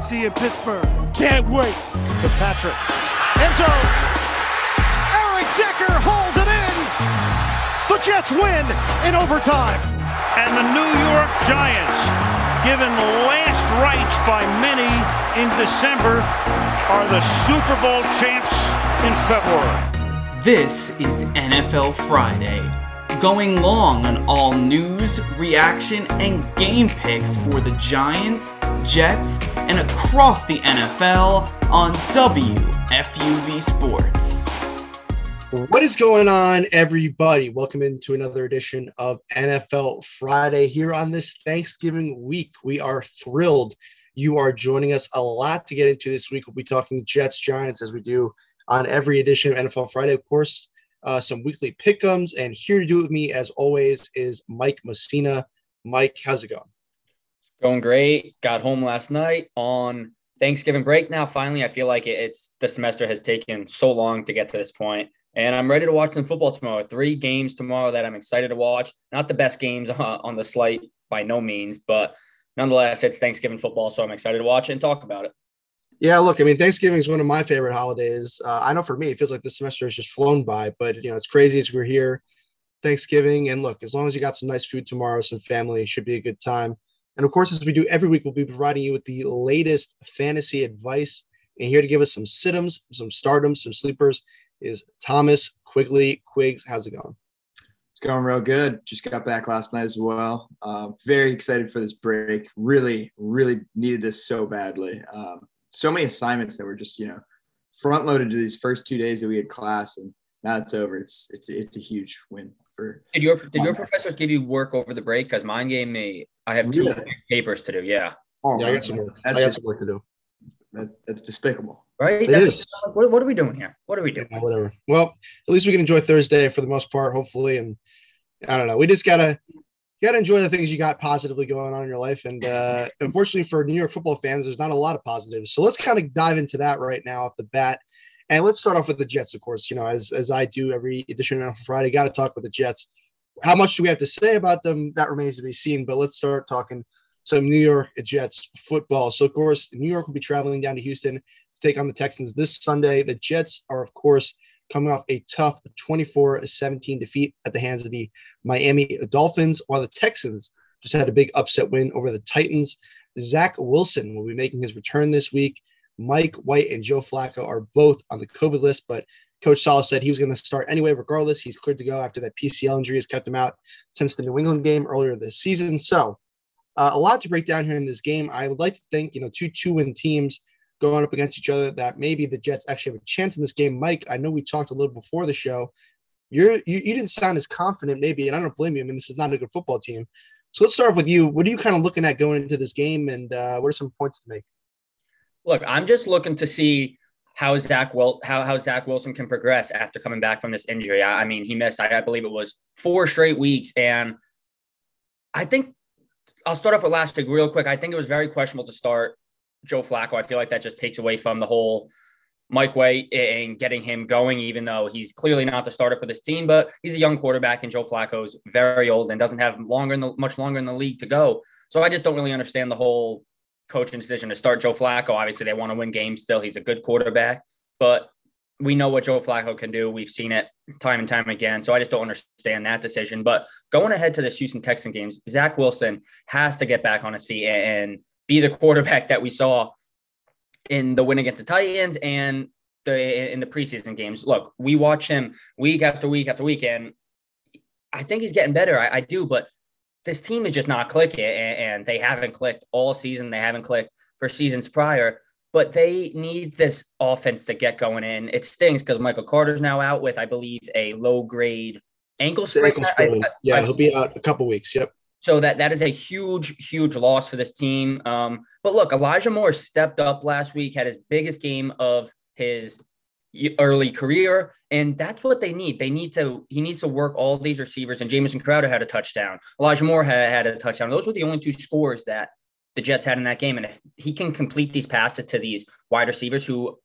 See you in Pittsburgh. Can't wait. Fitzpatrick. End zone. Eric Decker holds it in. The Jets win in overtime. And the New York Giants, given last rites by many in December, are the Super Bowl champs in February. This is NFL Friday, going long on all news, reaction, and game picks for the Giants, Jets, and across the NFL on WFUV Sports. What is going on, everybody? Welcome into another edition of NFL Friday here on this Thanksgiving week. We are thrilled you are joining us. A lot to get into this week. We'll be talking Jets, Giants as we do on every edition of NFL Friday. Of course, uh, some weekly pickums, and here to do it with me, as always, is Mike Messina. Mike, how's it going? Going great. Got home last night on Thanksgiving break. Now, finally, I feel like it, it's the semester has taken so long to get to this point, and I'm ready to watch some football tomorrow. Three games tomorrow that I'm excited to watch. Not the best games on the slate by no means, but nonetheless, it's Thanksgiving football, so I'm excited to watch it and talk about it. Yeah, look, I mean, Thanksgiving is one of my favorite holidays. Uh, I know for me, it feels like this semester has just flown by, but you know, it's crazy as we're here, Thanksgiving, and look, as long as you got some nice food tomorrow, some family, should be a good time. And of course, as we do every week, we'll be providing you with the latest fantasy advice. And here to give us some situms, some stardoms, some sleepers is Thomas Quigley. Quigs, how's it going? It's going real good. Just got back last night as well. Uh, very excited for this break. Really, really needed this so badly. Um, so many assignments that were just you know front loaded to these first two days that we had class, and now it's over. It's it's it's a huge win for. Did your did your professors give you work over the break? Because mine gave me. I have two Yeah. papers to do. Yeah. Oh, yeah, I man, got some work. that's I got some work to do. that, that's despicable. Right. It That's- is. What, what are we doing here? What are we doing? Yeah, whatever. Well, at least we can enjoy Thursday for the most part, hopefully. And I don't know. We just gotta you gotta enjoy the things you got positively going on in your life. And uh, unfortunately for New York football fans, there's not a lot of positives. So let's kind of dive into that right now off the bat. And let's start off with the Jets, of course. You know, as as I do every edition of Friday, got to talk with the Jets. How much do we have to say about them? That remains to be seen. But let's start talking some New York Jets football. So, of course, New York will be traveling down to Houston to take on the Texans this Sunday. The Jets are, of course, coming off a tough 24 17 defeat at the hands of the Miami Dolphins, while the Texans just had a big upset win over the Titans. Zach Wilson will be making his return this week. Mike White and Joe Flacco are both on the COVID list, but Coach Saleh said he was going to start anyway, regardless. He's cleared to go after that PCL injury has kept him out since the New England game earlier this season. So, uh, a lot to break down here in this game. I would like to think, you know, two two win teams going up against each other, that maybe the Jets actually have a chance in this game. Mike, I know we talked a little before the show. You're you, you didn't sound as confident, maybe, and I don't blame you. I mean, this is not a good football team. So let's start off with you. What are you kind of looking at going into this game, and uh, what are some points to make? Look, I'm just looking to see how Zach Wil- how how Zach Wilson can progress after coming back from this injury. I, I mean, he missed, I, I believe it was four straight weeks, and I think I'll start off with last week real quick. I think it was very questionable to start Joe Flacco. I feel like that just takes away from the whole Mike White and getting him going, even though he's clearly not the starter for this team. But he's a young quarterback, and Joe Flacco's very old and doesn't have longer in the, much longer in the league to go. So I just don't really understand the whole coaching decision to start Joe Flacco. Obviously, they want to win games still. He's a good quarterback, but we know what Joe Flacco can do. We've seen it time and time again. So I just don't understand that decision. But going ahead to this Houston Texan games, Zach Wilson has to get back on his feet and be the quarterback that we saw in the win against the Titans and the in the preseason games. Look, we watch him week after week after week, and I think he's getting better. I, I do, but this team is just not clicking, and, and they haven't clicked all season. They haven't clicked for seasons prior. But they need this offense to get going in. It stings because Michael Carter's now out with, I believe, a low grade ankle sprain. I- I- yeah, he'll be out a couple weeks. Yep. So that that is a huge, huge loss for this team. Um, but look, Elijah Moore stepped up last week, had his biggest game of his early career, and that's what they need. They need to he needs to work all these receivers. And Jamison Crowder had a touchdown. Elijah Moore had, had a touchdown. Those were the only two scores that the Jets had in that game. And if he can complete these passes to these wide receivers who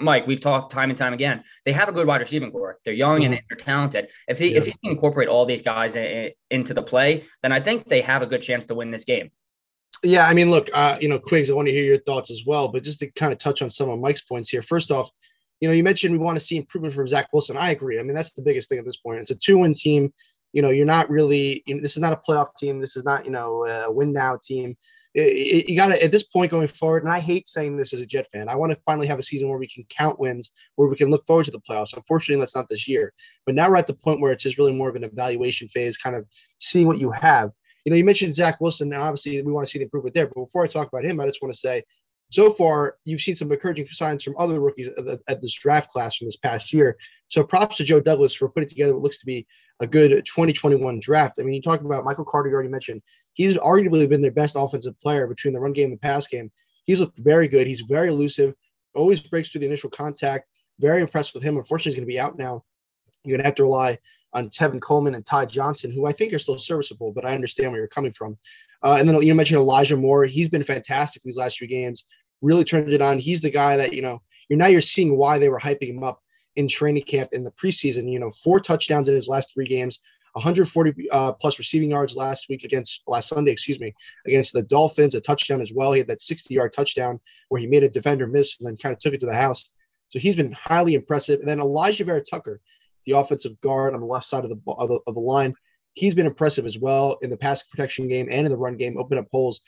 Mike, we've talked time and time again. They have a good wide receiving corps. They're young mm-hmm. and they're talented. If he yeah. if he can incorporate all these guys in, into the play, then I think they have a good chance to win this game. Yeah, I mean, look, uh, you know, Quigs, I want to hear your thoughts as well. But just to kind of touch on some of Mike's points here. First off, you know, you mentioned we want to see improvement from Zach Wilson. I agree. I mean, that's the biggest thing at this point. It's a two-win team. You know, you're not really. You know, this is not a playoff team. This is not you know a win now team you got to at this point going forward. And I hate saying this as a Jet fan. I want to finally have a season where we can count wins, where we can look forward to the playoffs. Unfortunately, that's not this year. But now we're at the point where it's just really more of an evaluation phase, kind of seeing what you have. You know, you mentioned Zach Wilson, and obviously we want to see the improvement there. But before I talk about him, I just want to say, so far you've seen some encouraging signs from other rookies at, at this draft class from this past year. So props to Joe Douglas for putting together what looks to be a good 2021 draft. I mean, you talk about Michael Carter, you already mentioned. He's arguably been their best offensive player between the run game and the pass game. He's looked very good. He's very elusive, always breaks through the initial contact. Very impressed with him. Unfortunately, he's going to be out now. You're going to have to rely on Tevin Coleman and Ty Johnson, who I think are still serviceable, but I understand where you're coming from. Uh, and then you mentioned Elijah Moore. He's been fantastic these last few games. Really turned it on. He's the guy that you know. You're now you're seeing why they were hyping him up in training camp in the preseason. You know, four touchdowns in his last three games, 140 uh, plus receiving yards last week against last Sunday, excuse me, against the Dolphins, a touchdown as well. He had that 60 yard touchdown where he made a defender miss and then kind of took it to the house. So he's been highly impressive. And then Alijah Vera-Tucker, the offensive guard on the left side of the, of the, of the line, he's been impressive as well in the pass protection game and in the run game, open up holes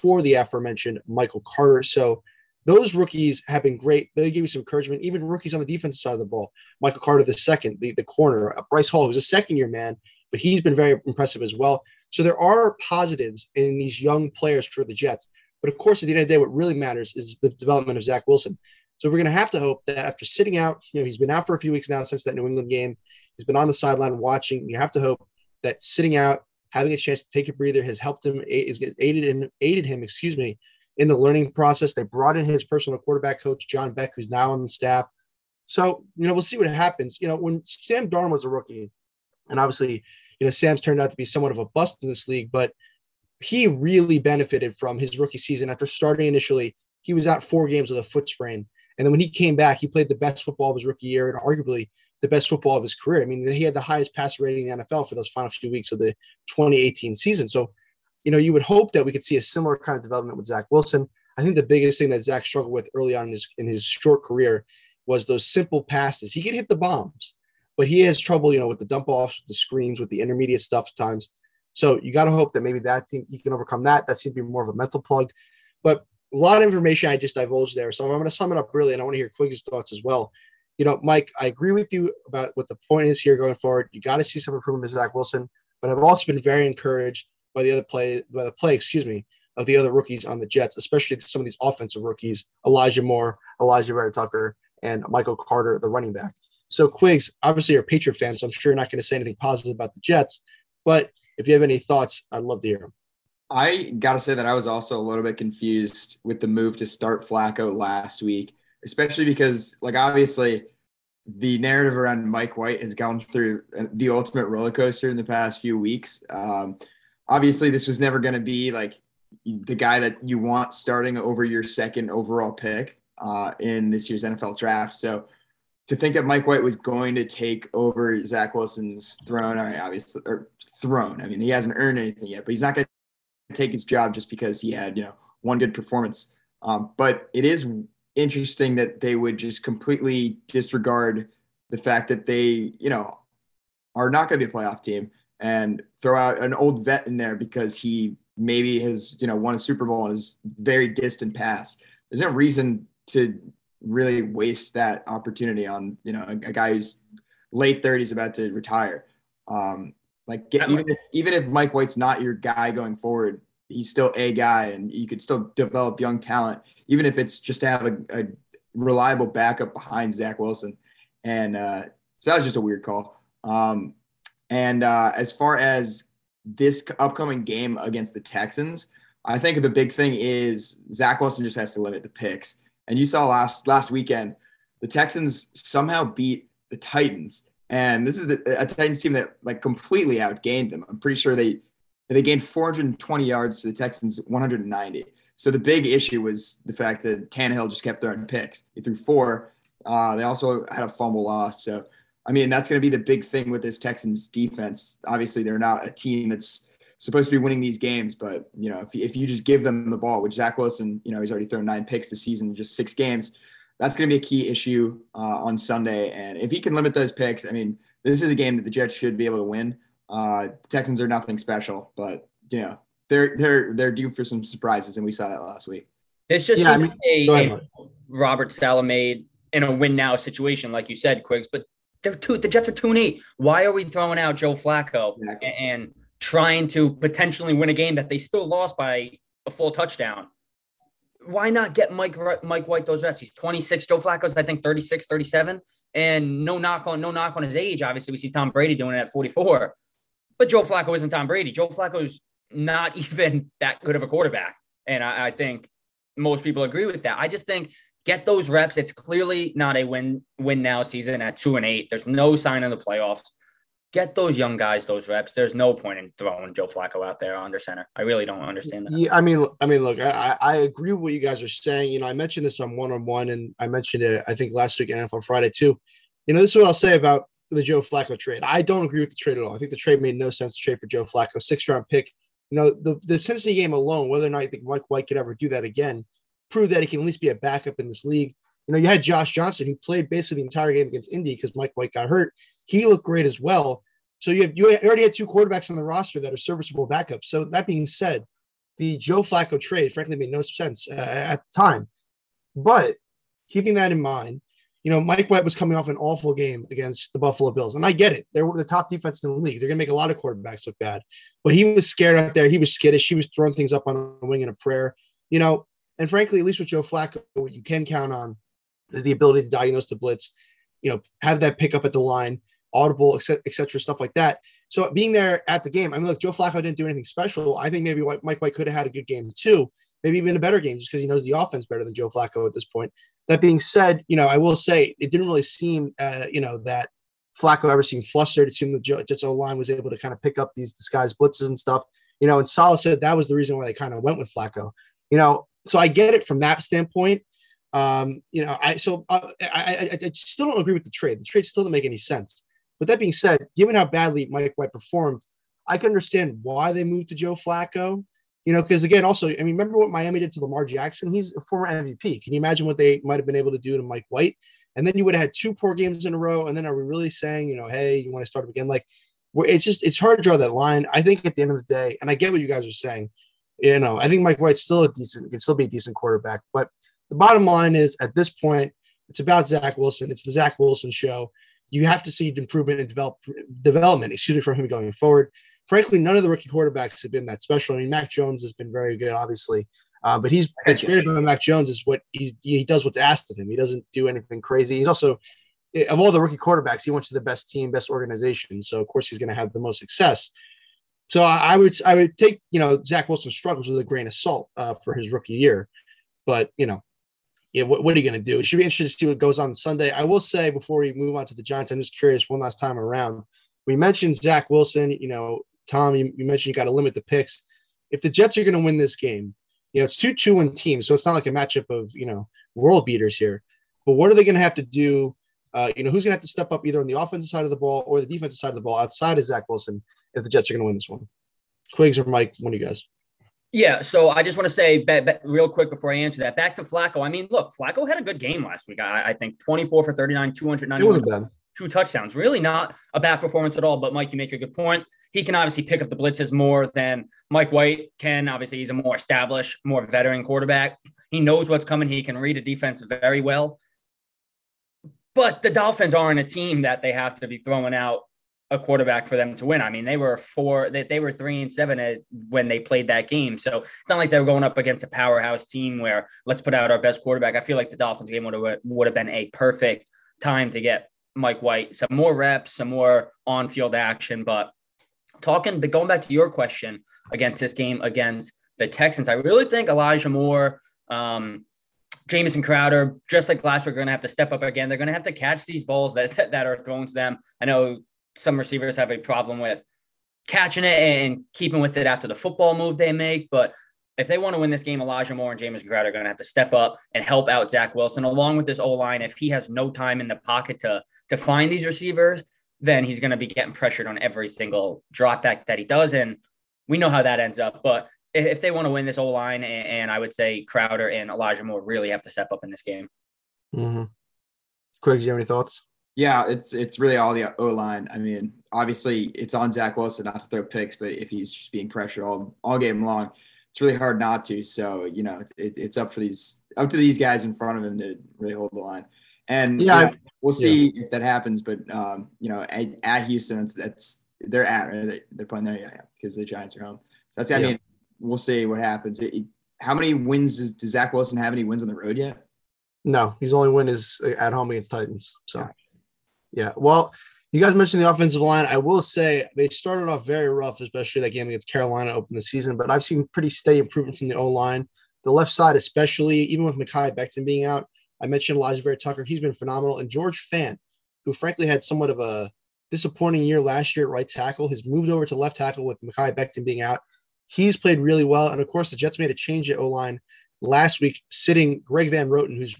for the aforementioned Michael Carter. So those rookies have been great. They give you some encouragement. Even rookies on the defensive side of the ball, Michael Carter, the second, the, the corner, uh, Bryce Hall, who's a second year man, but he's been very impressive as well. So there are positives in these young players for the Jets. But of course, at the end of the day, what really matters is the development of Zach Wilson. So we're going to have to hope that after sitting out, you know, he's been out for a few weeks now since that New England game. He's been on the sideline watching. You have to hope that sitting out, having a chance to take a breather, has helped him, is aided him, aided him, excuse me, in the learning process. They brought in his personal quarterback coach, John Beck, who's now on the staff. So, you know, we'll see what happens. You know, when Sam Darnold was a rookie, and obviously, you know, Sam's turned out to be somewhat of a bust in this league, but he really benefited from his rookie season. After starting initially, he was out four games with a foot sprain. And then when he came back, he played the best football of his rookie year and arguably the best football of his career. I mean, he had the highest passer rating in the NFL for those final few weeks of the 2018 season. So you know, you would hope that we could see a similar kind of development with Zach Wilson. I think the biggest thing that Zach struggled with early on in his in his short career was those simple passes. He could hit the bombs, but he has trouble, you know, with the dump offs, the screens, with the intermediate stuff times. So you got to hope that maybe that team he can overcome that. That seems to be more of a mental plug. But a lot of information I just divulged there. So I'm going to sum it up really, and I want to hear Quig's thoughts as well. You know, Mike, I agree with you about what the point is here going forward. You got to see some improvement with Zach Wilson, but I've also been very encouraged by the other play by the play, excuse me, of the other rookies on the Jets, especially some of these offensive rookies, Elijah Moore, Alijah Vera-Tucker, and Michael Carter, the running back. So Quigs, obviously you're a Patriot fan, so I'm sure you're not going to say anything positive about the Jets. But if you have any thoughts, I'd love to hear them. I got to say that I was also a little bit confused with the move to start Flacco last week, especially because, like, obviously the narrative around Mike White has gone through the ultimate roller coaster in the past few weeks. Um, obviously this was never going to be like the guy that you want starting over your second overall pick uh, in this year's NFL draft. So to think that Mike White was going to take over Zach Wilson's throne, I mean, obviously, or throne. I mean, he hasn't earned anything yet, but he's not going to take his job just because he had, you know, one good performance. Um, but it is interesting that they would just completely disregard the fact that they, you know, are not going to be a playoff team and throw out an old vet in there because he maybe has you know won a Super Bowl in his very distant past. There's no reason to really waste that opportunity on you know a, a guy who's late 30s about to retire. Um, like get, even if even if Mike White's not your guy going forward, he's still a guy, and you could still develop young talent, even if it's just to have a, a reliable backup behind Zach Wilson. And uh, so that was just a weird call. Um, and uh, as far as this upcoming game against the Texans, I think the big thing is Zach Wilson just has to limit the picks. And you saw last last weekend, the Texans somehow beat the Titans, and this is the, a Titans team that like completely outgained them. I'm pretty sure they they gained 420 yards to the Texans 190. So the big issue was the fact that Tannehill just kept throwing picks. He threw four. Uh, they also had a fumble loss. So I mean, that's going to be the big thing with this Texans defense. Obviously, they're not a team that's supposed to be winning these games, but you know, if, if you just give them the ball, which Zach Wilson, you know, he's already thrown nine picks this season, just six games. That's going to be a key issue uh, on Sunday. And if he can limit those picks, I mean, this is a game that the Jets should be able to win. Uh, Texans are nothing special, but you know, they're they're they're due for some surprises, and we saw that last week. This just yeah, I mean, a, a Robert Saleh made in a win now situation, like you said, Quiggs. But they're two. The Jets are two and eight. Why are we throwing out Joe Flacco exactly. and trying to potentially win a game that they still lost by a full touchdown? Why not get Mike Mike White those reps? He's 26. Joe Flacco's I think 36, 37, and no knock on no knock on his age. Obviously, we see Tom Brady doing it at 44, but Joe Flacco isn't Tom Brady. Joe Flacco's not even that good of a quarterback, and I, I think most people agree with that. I just think get those reps. It's clearly not a win win now season at two and eight. There's no sign of the playoffs. Get those young guys those reps. There's no point in throwing Joe Flacco out there under center. I really don't understand that. Yeah, I mean, I mean, look, I, I agree with what you guys are saying. You know, I mentioned this on one on one, and I mentioned it, I think last week on Friday too. You know, this is what I'll say about the Joe Flacco trade. I don't agree with the trade at all. I think the trade made no sense to trade for Joe Flacco, six round pick. You know, the the Cincinnati game alone, whether or not I think Mike White could ever do that again, prove that he can at least be a backup in this league. You know, you had Josh Johnson who played basically the entire game against Indy because Mike White got hurt. He looked great as well. So you have, you already had two quarterbacks on the roster that are serviceable backups. So that being said, the Joe Flacco trade frankly made no sense uh, at the time. But keeping that in mind, you know, Mike White was coming off an awful game against the Buffalo Bills. And I get it. They were the top defense in the league. They're going to make a lot of quarterbacks look bad. But he was scared out there. He was skittish. He was throwing things up on a wing in a prayer. You know, and frankly, at least with Joe Flacco, what you can count on is the ability to diagnose the blitz, you know, have that pickup at the line, audible, et cetera, stuff like that. So being there at the game, I mean, look, Joe Flacco didn't do anything special. I think maybe Mike White could have had a good game too, maybe even a better game just because he knows the offense better than Joe Flacco at this point. That being said, you know, I will say it didn't really seem, uh, you know, that Flacco ever seemed flustered. It seemed the Jets O line was able to kind of pick up these disguised blitzes and stuff. You know, and Saleh said that was the reason why they kind of went with Flacco. You know, so I get it from that standpoint. Um, you know, I so uh, I, I, I still don't agree with the trade. The trade still doesn't make any sense. But that being said, given how badly Mike White performed, I can understand why they moved to Joe Flacco. You know, because again, also, I mean, remember what Miami did to Lamar Jackson? He's a former MVP. Can you imagine what they might have been able to do to Mike White? And then you would have had two poor games in a row. And then are we really saying, you know, hey, you want to start up again? Like, it's just it's hard to draw that line. I think at the end of the day, and I get what you guys are saying you know, I think Mike White's still a decent, can still be a decent quarterback. But the bottom line is at this point, it's about Zach Wilson. It's the Zach Wilson show. You have to see improvement and develop development, excuse me, from him going forward. Frankly, none of the rookie quarterbacks have been that special. I mean, Mac Jones has been very good, obviously. Uh, but he's what's great about Mac Jones is what he he does what's asked of him. He doesn't do anything crazy. He's also of all the rookie quarterbacks, he went to the best team, best organization. So of course he's going to have the most success. So I, would I would take you know Zach Wilson's struggles with a grain of salt uh, for his rookie year, but you know, yeah, what, what are you going to do? It should be interesting to see what goes on Sunday. I will say before we move on to the Giants, I'm just curious one last time around. We mentioned Zach Wilson. You know, Tom, you, you mentioned you got to limit the picks. If the Jets are going to win this game, you know, it's two two one teams, so it's not like a matchup of you know world beaters here. But what are they going to have to do? Uh, you know, who's going to have to step up either on the offensive side of the ball or the defensive side of the ball outside of Zach Wilson if the Jets are going to win this one. Quiggs or Mike, one of you guys. Yeah, so I just want to say real quick before I answer that. Back to Flacco. I mean, look, Flacco had a good game last week. I, I think 24 for 39, 291, two touchdowns. Really not a bad performance at all. But Mike, you make a good point. He can obviously pick up the blitzes more than Mike White can. Obviously, he's a more established, more veteran quarterback. He knows what's coming. He can read a defense very well. But the Dolphins aren't a team that they have to be throwing out a quarterback for them to win. I mean, they were four, they, they were three and seven when they played that game. So it's not like they were going up against a powerhouse team where let's put out our best quarterback. I feel like the Dolphins game would have, would have been a perfect time to get Mike White some more reps, some more on field action. But talking, but going back to your question against this game against the Texans, I really think Elijah Moore, um, Jamison Crowder, just like last week, are going to have to step up again. They're going to have to catch these balls that that are thrown to them. I know some receivers have a problem with catching it and keeping with it after the football move they make, but if they want to win this game, Elijah Moore and James Crowder are going to have to step up and help out Zach Wilson, along with this O line. If he has no time in the pocket to to find these receivers, then he's going to be getting pressured on every single drop back that he does, and we know how that ends up. But if they want to win this O line, and, and, I would say Crowder and Elijah Moore really have to step up in this game. Mm-hmm. Craig, do you have any thoughts? Yeah, it's it's really all the O line. I mean, obviously it's on Zach Wilson not to throw picks, but if he's just being pressured all all game long, it's really hard not to. So you know, it, it's up for these up to these guys in front of him to really hold the line. And yeah, know, we'll see yeah. if that happens. But um, you know, at, at Houston, that's they're at right? they're playing there, yeah, yeah, because the Giants are home. So that's I yeah. mean, we'll see what happens. It, how many wins does, does Zach Wilson have? Any wins on the road yet? No, his only win is at home against Titans. So, yeah. Well, you guys mentioned the offensive line. I will say they started off very rough, especially that game against Carolina open the season, but I've seen pretty steady improvement from the O line. The left side, especially, even with Mekhi Becton being out. I mentioned Alijah Vera-Tucker. He's been phenomenal. And George Fant, who frankly had somewhat of a disappointing year last year at right tackle, has moved over to left tackle with Mekhi Becton being out. He's played really well. And of course, the Jets made a change at O line last week, sitting Greg Van Roten, who's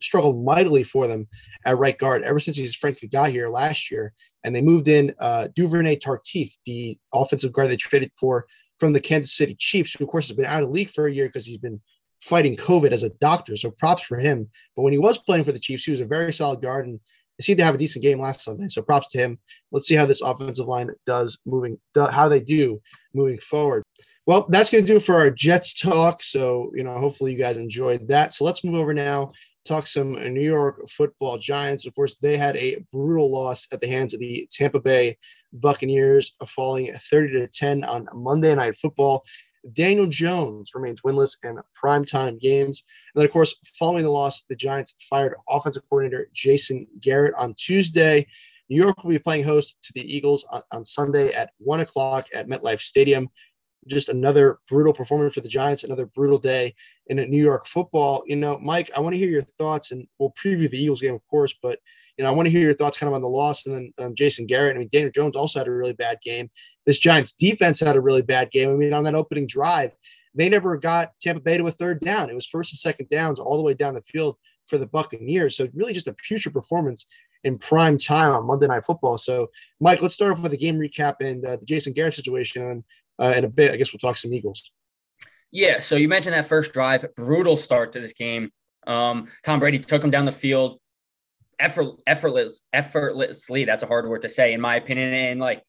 struggled mightily for them at right guard ever since he's frankly got here last year. And they moved in uh, Duvernay Tardif, the offensive guard they traded for from the Kansas City Chiefs, who of course has been out of league for a year because he's been fighting COVID as a doctor. So props for him. But when he was playing for the Chiefs, he was a very solid guard and seemed to have a decent game last Sunday. So props to him. Let's see how this offensive line does moving, how they do moving forward. Well, that's going to do it for our Jets talk. So, you know, hopefully you guys enjoyed that. So let's move over now talk some New York football giants. Of course, they had a brutal loss at the hands of the Tampa Bay Buccaneers, falling 30 to 10 on Monday Night Football. Daniel Jones remains winless in primetime games. And then, of course, following the loss, the Giants fired offensive coordinator Jason Garrett on Tuesday. New York will be playing host to the Eagles on, on Sunday at 1 o'clock at MetLife Stadium just another brutal performance for the Giants, another brutal day in New York football. You know, Mike, I want to hear your thoughts, and we'll preview the Eagles game, of course, but you know, I want to hear your thoughts kind of on the loss, and then um, Jason Garrett. I mean, Daniel Jones also had a really bad game. This Giants defense had a really bad game. I mean, on that opening drive, they never got Tampa Bay to a third down. It was first and second downs all the way down the field for the Buccaneers. So really, just a future performance in prime time on Monday Night Football. So, Mike, let's start off with a game recap and uh, the Jason Garrett situation, and uh, in a bit, I guess we'll talk some Eagles. Yeah. So you mentioned that first drive, brutal start to this game. Um, Tom Brady took him down the field, effort, effortless, effortlessly. That's a hard word to say, in my opinion. And like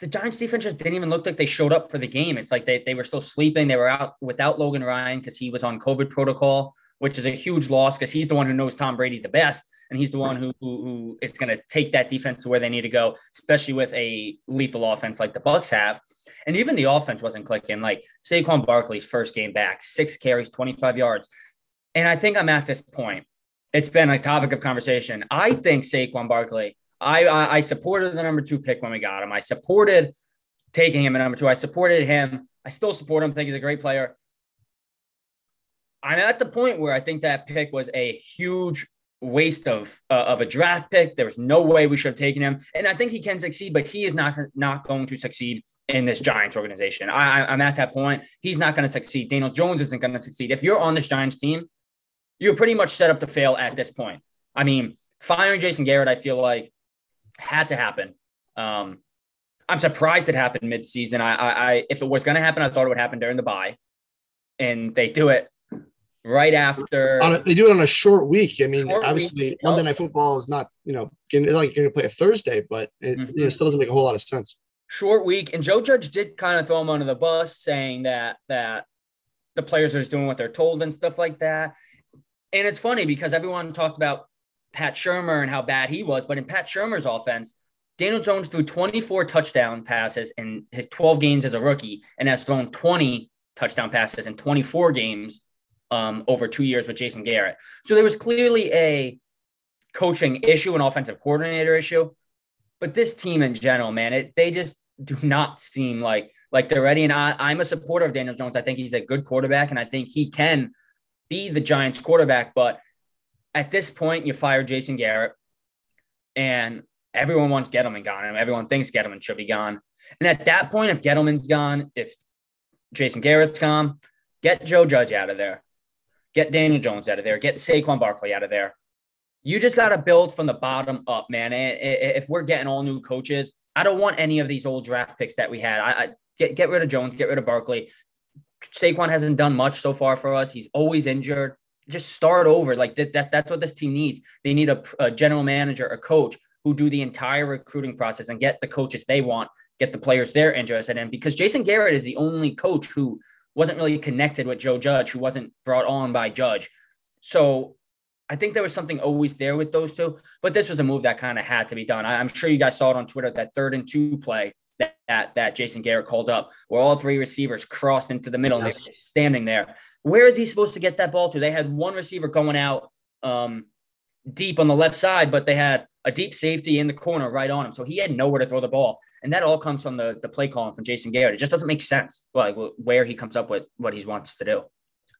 the Giants defense just didn't even look like they showed up for the game. It's like they, they were still sleeping. They were out without Logan Ryan because he was on COVID protocol which is a huge loss because he's the one who knows Tom Brady the best, and he's the one who who, who is going to take that defense to where they need to go, especially with a lethal offense like the Bucs have. And even the offense wasn't clicking. Like Saquon Barkley's first game back, six carries, 25 yards. And I think I'm at this point. It's been a topic of conversation. I think Saquon Barkley. I, I, I supported the number two pick when we got him. I supported taking him at number two. I supported him. I still support him. I think he's a great player. I'm at the point where I think that pick was a huge waste of uh, of a draft pick. There was no way we should have taken him, and I think he can succeed, but he is not not going to succeed in this Giants organization. I, am at that point. He's not going to succeed. Daniel Jones isn't going to succeed. If you're on this Giants team, you're pretty much set up to fail at this point. I mean, firing Jason Garrett, I feel like had to happen. Um, I'm surprised it happened midseason. I, I, I if it was going to happen, I thought it would happen during the bye, and they do it right after. A, they do it on a short week. I mean, obviously, week, Monday Night Football is not, you know, it's like you're going to play a Thursday, but it mm-hmm. you know, still doesn't make a whole lot of sense. Short week, and Joe Judge did kind of throw him under the bus, saying that that the players are just doing what they're told and stuff like that. And it's funny because everyone talked about Pat Shurmur and how bad he was, but in Pat Shurmur's offense, Daniel Jones threw 24 touchdown passes in his 12 games as a rookie and has thrown 20 touchdown passes in 24 games um, over two years with Jason Garrett. So there was clearly a coaching issue, an offensive coordinator issue. But this team in general, man, it they just do not seem like like they're ready. And I, I'm a supporter of Daniel Jones. I think he's a good quarterback, and I think he can be the Giants quarterback. But at this point, you fire Jason Garrett, and everyone wants Gettleman gone, and everyone thinks Gettleman should be gone. And at that point, if Gettleman's gone, if Jason Garrett's gone, get Joe Judge out of there, get Daniel Jones out of there, get Saquon Barkley out of there. You just got to build from the bottom up, man. If we're getting all new coaches, I don't want any of these old draft picks that we had. I, I get get rid of Jones, get rid of Barkley. Saquon hasn't done much so far for us. He's always injured. Just start over. Like that, that that's what this team needs. They need a, a general manager, a coach who do the entire recruiting process and get the coaches they want, get the players they're interested in. Because Jason Garrett is the only coach who wasn't really connected with Joe Judge, who wasn't brought on by Judge. So I think there was something always there with those two, but this was a move that kind of had to be done. I, am sure you guys saw it on Twitter that third and two play that, that, that Jason Garrett called up, where all three receivers crossed into the middle, yes. standing there. Where is he supposed to get that ball to? They had one receiver going out um, deep on the left side, but they had a deep safety in the corner right on him, so he had nowhere to throw the ball, and that all comes from the the play calling from Jason Garrett. It just doesn't make sense, like where he comes up with what he wants to do.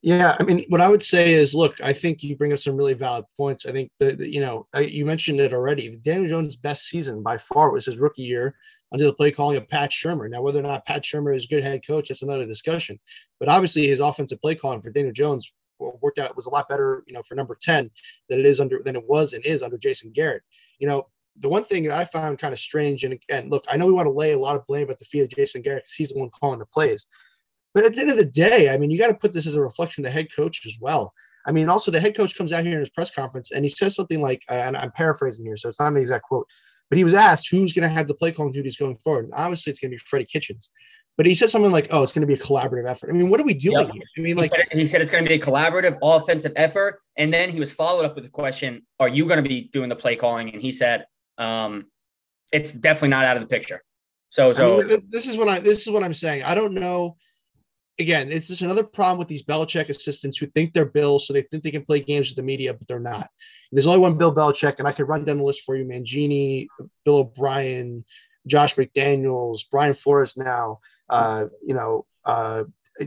Yeah, I mean, what I would say is, look, I think you bring up some really valid points. I think that you know, I, you mentioned it already. Daniel Jones' best season by far was his rookie year under the play calling of Pat Shurmur. Now, whether or not Pat Shurmur is a good head coach, that's another discussion. But obviously, his offensive play calling for Daniel Jones worked out was a lot better, you know, for number ten than it is under than it was and is under Jason Garrett. You know, the one thing that I found kind of strange, and again, look, I know we want to lay a lot of blame at the feet of Jason Garrett because he's the one calling the plays. But at the end of the day, I mean, you got to put this as a reflection of the head coach as well. I mean, also the head coach comes out here in his press conference and he says something like, uh, and I'm paraphrasing here, so it's not an exact quote, but he was asked who's going to have the play calling duties going forward. And obviously, it's going to be Freddie Kitchens. But he said something like, "Oh, it's going to be a collaborative effort." I mean, what are we doing yep. here? I mean, like he said, he said it's going to be a collaborative offensive effort, and then he was followed up with the question, "Are you going to be doing the play calling?" And he said, um, "It's definitely not out of the picture." So, so I mean, this is what I this is what I'm saying. I don't know again, it's just another problem with these Belichick assistants who think they're Bill, so they think they can play games with the media, but they're not. There's only one Bill Belichick, and I could run down the list for you: Mangini, Bill O'Brien, Josh McDaniels, Brian Flores. Now, uh, you know, uh,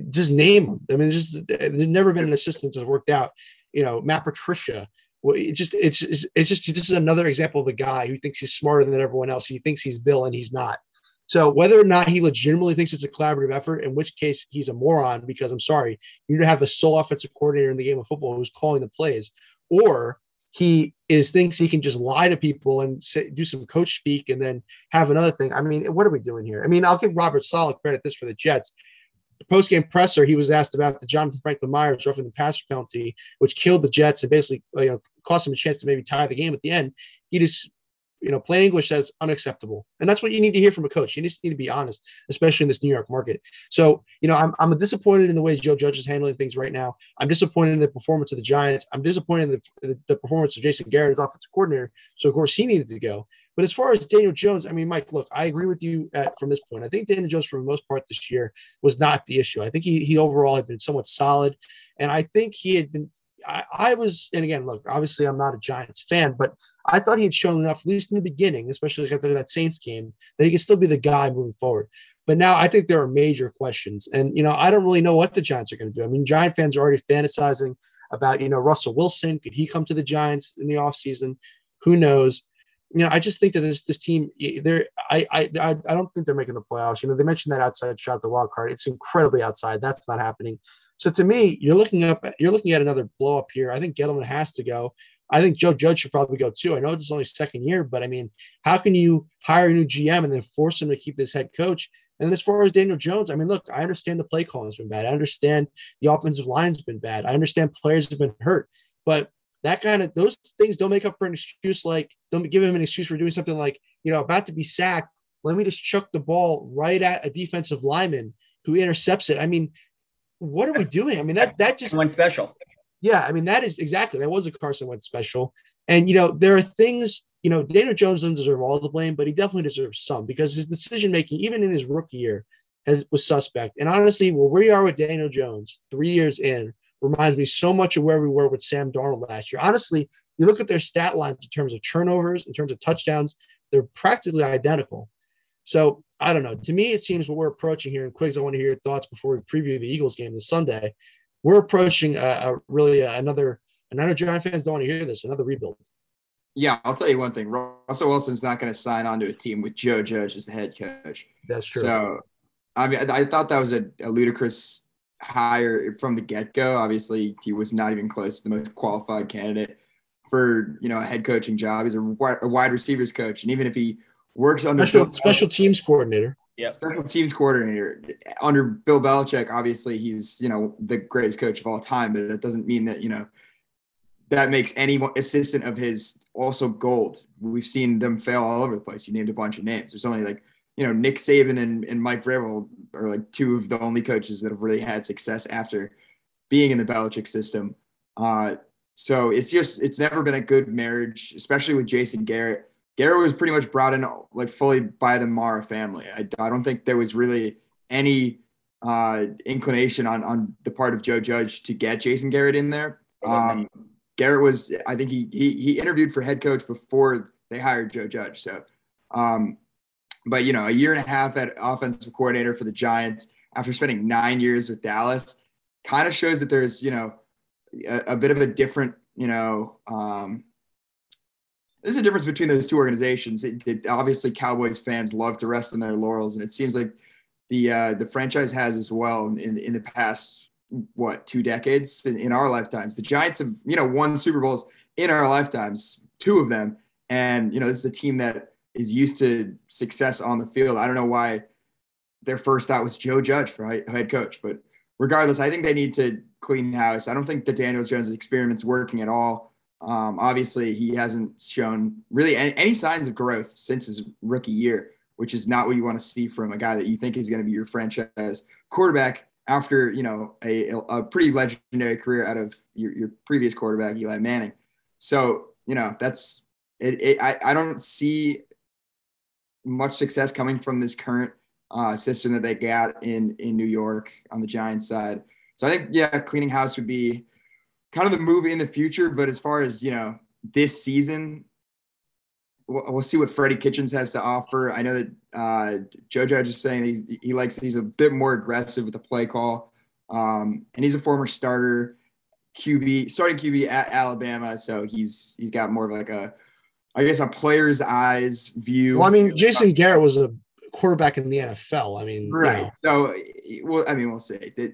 just name them. I mean, just there's never been an assistant that's worked out. You know, Matt Patricia. Well, it just it's it's just this is another example of a guy who thinks he's smarter than everyone else. He thinks he's Bill, and he's not. So whether or not he legitimately thinks it's a collaborative effort, in which case he's a moron, because I'm sorry, you have the sole offensive coordinator in the game of football who's calling the plays, or he is thinks he can just lie to people and say, do some coach speak and then have another thing. I mean, what are we doing here? I mean, I'll give Robert Saleh credit this for the Jets. The post game presser, he was asked about the Jonathan Franklin Myers roughing the passer penalty, which killed the Jets and basically you know cost him a chance to maybe tie the game at the end. He just you know, plain English says unacceptable. And that's what you need to hear from a coach. You just need to be honest, especially in this New York market. So, you know, I'm, I'm disappointed in the way Joe Judge is handling things right now. I'm disappointed in the performance of the Giants. I'm disappointed in the, the, the performance of Jason Garrett as offensive coordinator. So, of course, he needed to go. But as far as Daniel Jones, I mean, Mike, look, I agree with you at, from this point. I think Daniel Jones, for the most part this year, was not the issue. I think he, he overall had been somewhat solid. And I think he had been I, I, was, and again, look, obviously I'm not a Giants fan, but I thought he had shown enough, at least in the beginning, especially after that Saints game, that he could still be the guy moving forward. But now I think there are major questions. And, you know, I don't really know what the Giants are going to do. I mean, Giant fans are already fantasizing about, you know, Russell Wilson. Could he come to the Giants in the offseason? Who knows? You know, I just think that this this team, they're I I I don't think they're making the playoffs. You know, they mentioned that outside shot, the wild card. It's incredibly outside. That's not happening. So to me, you're looking up, you're looking at another blow up here. I think Gettleman has to go. I think Joe Judge should probably go too. I know it's only second year, but I mean, how can you hire a new GM and then force him to keep this head coach? And as far as Daniel Jones, I mean, look, I understand the play calling has been bad. I understand the offensive line's been bad. I understand players have been hurt, but that kind of those things don't make up for an excuse. Like, don't give him an excuse for doing something like, you know, about to be sacked. Let me just chuck the ball right at a defensive lineman who intercepts it. I mean, what are we doing? I mean, that that just went special. Yeah, I mean, that is exactly that was a Carson Wentz special. And you know, there are things, you know, Daniel Jones doesn't deserve all the blame, but he definitely deserves some because his decision making, even in his rookie year, has was suspect. And honestly, where we are with Daniel Jones, three years in, reminds me so much of where we were with Sam Darnold last year. Honestly, you look at their stat lines in terms of turnovers, in terms of touchdowns, they're practically identical. So I don't know. To me, it seems what we're approaching here, and Quigs, I want to hear your thoughts before we preview the Eagles game this Sunday. We're approaching a, a really uh, another, and I know Giant fans don't want to hear this, another rebuild. Yeah, I'll tell you one thing. Russell Wilson's not going to sign on to a team with Joe Judge as the head coach. That's true. So, I mean, I thought that was a, a ludicrous hire from the get go. Obviously, he was not even close to the most qualified candidate for you know a head coaching job. He's a wide, a wide receivers coach, and even if he works under special, Bill special teams coordinator, yeah, special teams coordinator under Bill Belichick, obviously he's you know the greatest coach of all time, but that doesn't mean that you know that makes any assistant of his also gold. We've seen them fail all over the place. You named a bunch of names. There's only like, you know, Nick Saban and, and Mike Vrabel are like two of the only coaches that have really had success after being in the Belichick system. Uh, so it's just, it's never been a good marriage, especially with Jason Garrett. Garrett was pretty much brought in like fully by the Mara family. I, I don't think there was really any uh, inclination on, on the part of Joe Judge to get Jason Garrett in there. Um, Garrett was, I think he, he he interviewed for head coach before they hired Joe Judge. So, um, but you know, a year and a half at offensive coordinator for the Giants after spending nine years with Dallas, kind of shows that there's you know a, a bit of a different you know um, there's a difference between those two organizations. It, it, obviously, Cowboys fans love to rest on their laurels, and it seems like the uh, the franchise has as well in in the past what two decades in, in, our lifetimes. The Giants have you know won Super Bowls in our lifetimes, two of them, and you know this is a team that is used to success on the field. I don't know why their first thought was Joe Judge for head coach, but regardless, I think they need to clean house. I don't think the Daniel Jones experiment's working at all. Um, obviously, he hasn't shown really any, signs of growth since his rookie year, which is not what you want to see from a guy that you think is going to be your franchise quarterback after you know a, a pretty legendary career out of your, your previous quarterback Eli Manning. So you know that's it, it, I, I don't see much success coming from this current uh, system that they got in in New York on the Giants side. So I think yeah, cleaning house would be kind of the move in the future. But as far as you know, this season, we'll, we'll see what Freddie Kitchens has to offer. I know that uh, Joe Judge is saying he's, he likes he's a bit more aggressive with the play call, um, and he's a former starter QB, starting QB at Alabama, so he's he's got more of like a, I guess, a player's eyes view. Well, I mean, Jason Garrett was a quarterback in the NFL. I mean, right? You know. So, well, I mean, we'll see that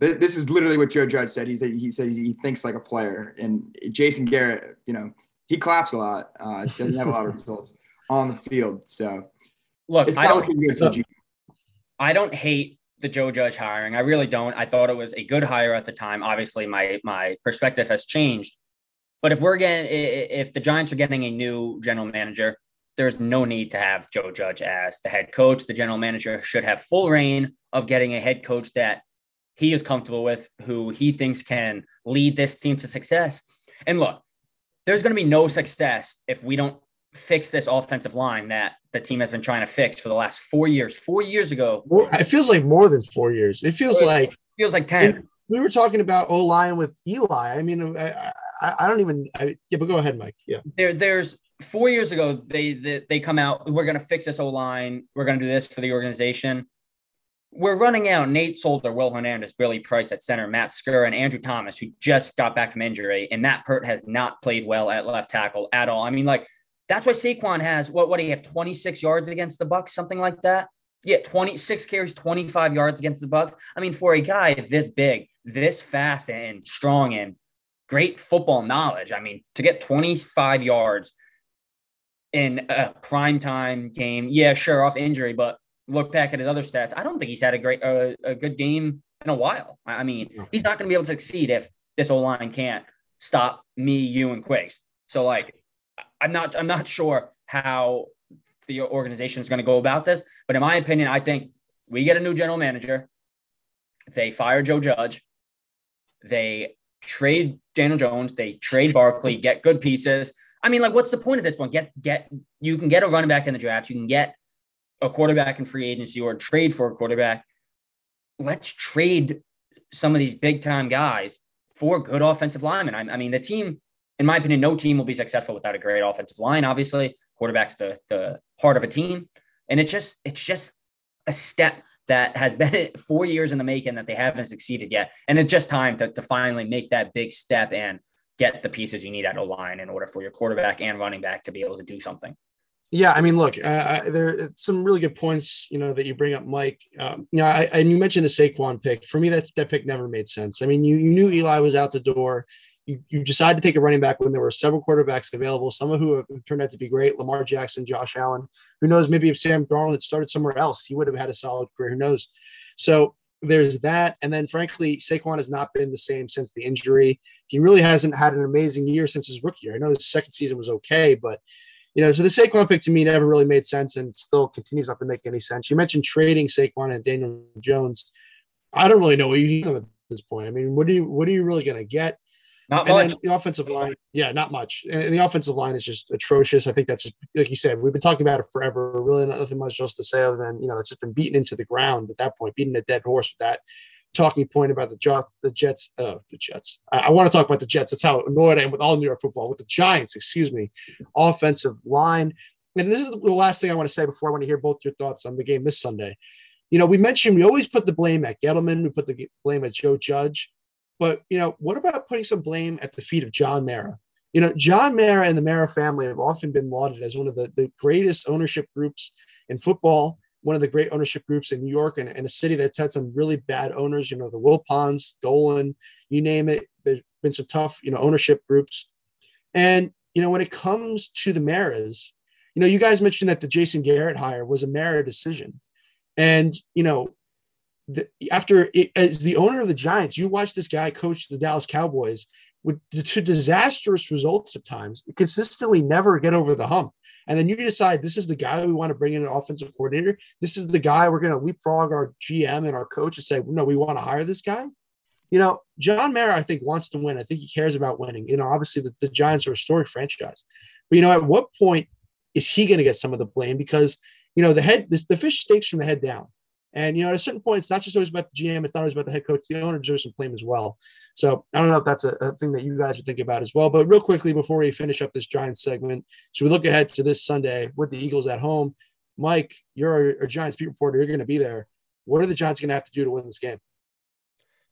this is literally what Joe Judge said. He said he said he thinks like a player, and Jason Garrett, you know, he claps a lot. Uh, doesn't have a lot of results on the field. So look, I don't, I don't hate the Joe Judge hiring. I really don't. I thought it was a good hire at the time. Obviously, my my perspective has changed. But if we're getting, if the Giants are getting a new general manager, there's no need to have Joe Judge as the head coach. The general manager should have full rein of getting a head coach that he is comfortable with, who he thinks can lead this team to success. And look, there's going to be no success if we don't fix this offensive line that the team has been trying to fix for the last four years. Four years ago, it feels like more than four years. It feels like feels like ten. We were talking about O line with Eli. I mean, I, I, I don't even. I, yeah, but go ahead, Mike. Yeah, there, there's four years ago. They, they they come out. We're going to fix this O line. We're going to do this for the organization we're running out Nate Solder, Will Hernandez, Billy Price at center, Matt Skura, and Andrew Thomas, who just got back from injury. And Matt Peart has not played well at left tackle at all. I mean, like, that's why Saquon has what? What do you have? 26 yards against the Bucs, something like that. Yeah, 26 carries, 25 yards against the Bucs. I mean, for a guy this big, this fast, and strong, and great football knowledge, I mean, to get 25 yards in a primetime game, yeah, sure, off injury, but look back at his other stats, I don't think he's had a great, uh, a good game in a while. I mean, he's not going to be able to succeed if this O line can't stop me, you, and Quiggs. So, like, I'm not, I'm not sure how the organization is going to go about this, but in my opinion, I think we get a new general manager. They fire Joe Judge. They trade Daniel Jones. They trade Barkley. Get good pieces. I mean, like, what's the point of this one? Get get you can get a running back in the draft. You can get a quarterback in free agency or trade for a quarterback, let's trade some of these big time guys for good offensive linemen. I, I, mean, the team, in my opinion, no team will be successful without a great offensive line. Obviously, quarterback's the the heart of a team, and it's just it's just a step that has been four years in the making that they haven't succeeded yet. And it's just time to, to finally make that big step and get the pieces you need at a line in order for your quarterback and running back to be able to do something. Yeah, I mean, look, uh, there are some really good points, you know, that you bring up, Mike. Um, you know, I, and you mentioned the Saquon pick. For me, that that pick never made sense. I mean, you, you knew Eli was out the door. You, you decided to take a running back when there were several quarterbacks available, some of who have turned out to be great, Lamar Jackson, Josh Allen. Who knows, maybe if Sam Darnold had started somewhere else, he would have had a solid career. Who knows? So there's that. And then, frankly, Saquon has not been the same since the injury. He really hasn't had an amazing year since his rookie year. I know his second season was okay, but – you know, so the Saquon pick to me never really made sense and still continues not to make any sense. You mentioned trading Saquon and Daniel Jones. I don't really know what you at this point. I mean, what do you what are you really going to get? Not and much. The offensive line, yeah, not much. And the offensive line is just atrocious. I think that's like you said, we've been talking about it forever. Really, nothing much else to say other than you know it's just been beaten into the ground at that point, beating a dead horse with that talking point about the Jets, the Jets, uh, the Jets. I, I want to talk about the Jets. That's how annoyed I am with all New York football, with the Giants, excuse me, offensive line. And this is the last thing I want to say before I want to hear both your thoughts on the game this Sunday. You know, we mentioned we always put the blame at Gettleman, we put the blame at Joe Judge, but you know, what about putting some blame at the feet of John Mara? You know, John Mara and the Mara family have often been lauded as one of the, the greatest ownership groups in football one of the great ownership groups in New York and, and a city that's had some really bad owners, you know, the Wilpons, Dolan, you name it. There's been some tough, you know, ownership groups. And, you know, when it comes to the Maras, you know, you guys mentioned that the Jason Garrett hire was a Mara decision. And, you know, the, after it, as the owner of the Giants, you watch this guy coach the Dallas Cowboys with to disastrous results at times, consistently never get over the hump. And then you decide this is the guy we want to bring in an offensive coordinator. This is the guy we're going to leapfrog our GM and our coach and say, no, we want to hire this guy. You know, John Mara, I think, wants to win. I think he cares about winning. You know, obviously the, the Giants are a historic franchise. But, you know, at what point is he going to get some of the blame? Because, you know, the head, this, the fish stakes from the head down. And, you know, at a certain point, it's not just always about the GM, it's not always about the head coach. The owner deserves some blame as well. So I don't know if that's a, a, thing that you guys would think about as well. But real quickly, before we finish up this Giants segment, so we look ahead to this Sunday with the Eagles at home. Mike, you're a, a Giants beat reporter. You're going to be there. What are the Giants going to have to do to win this game?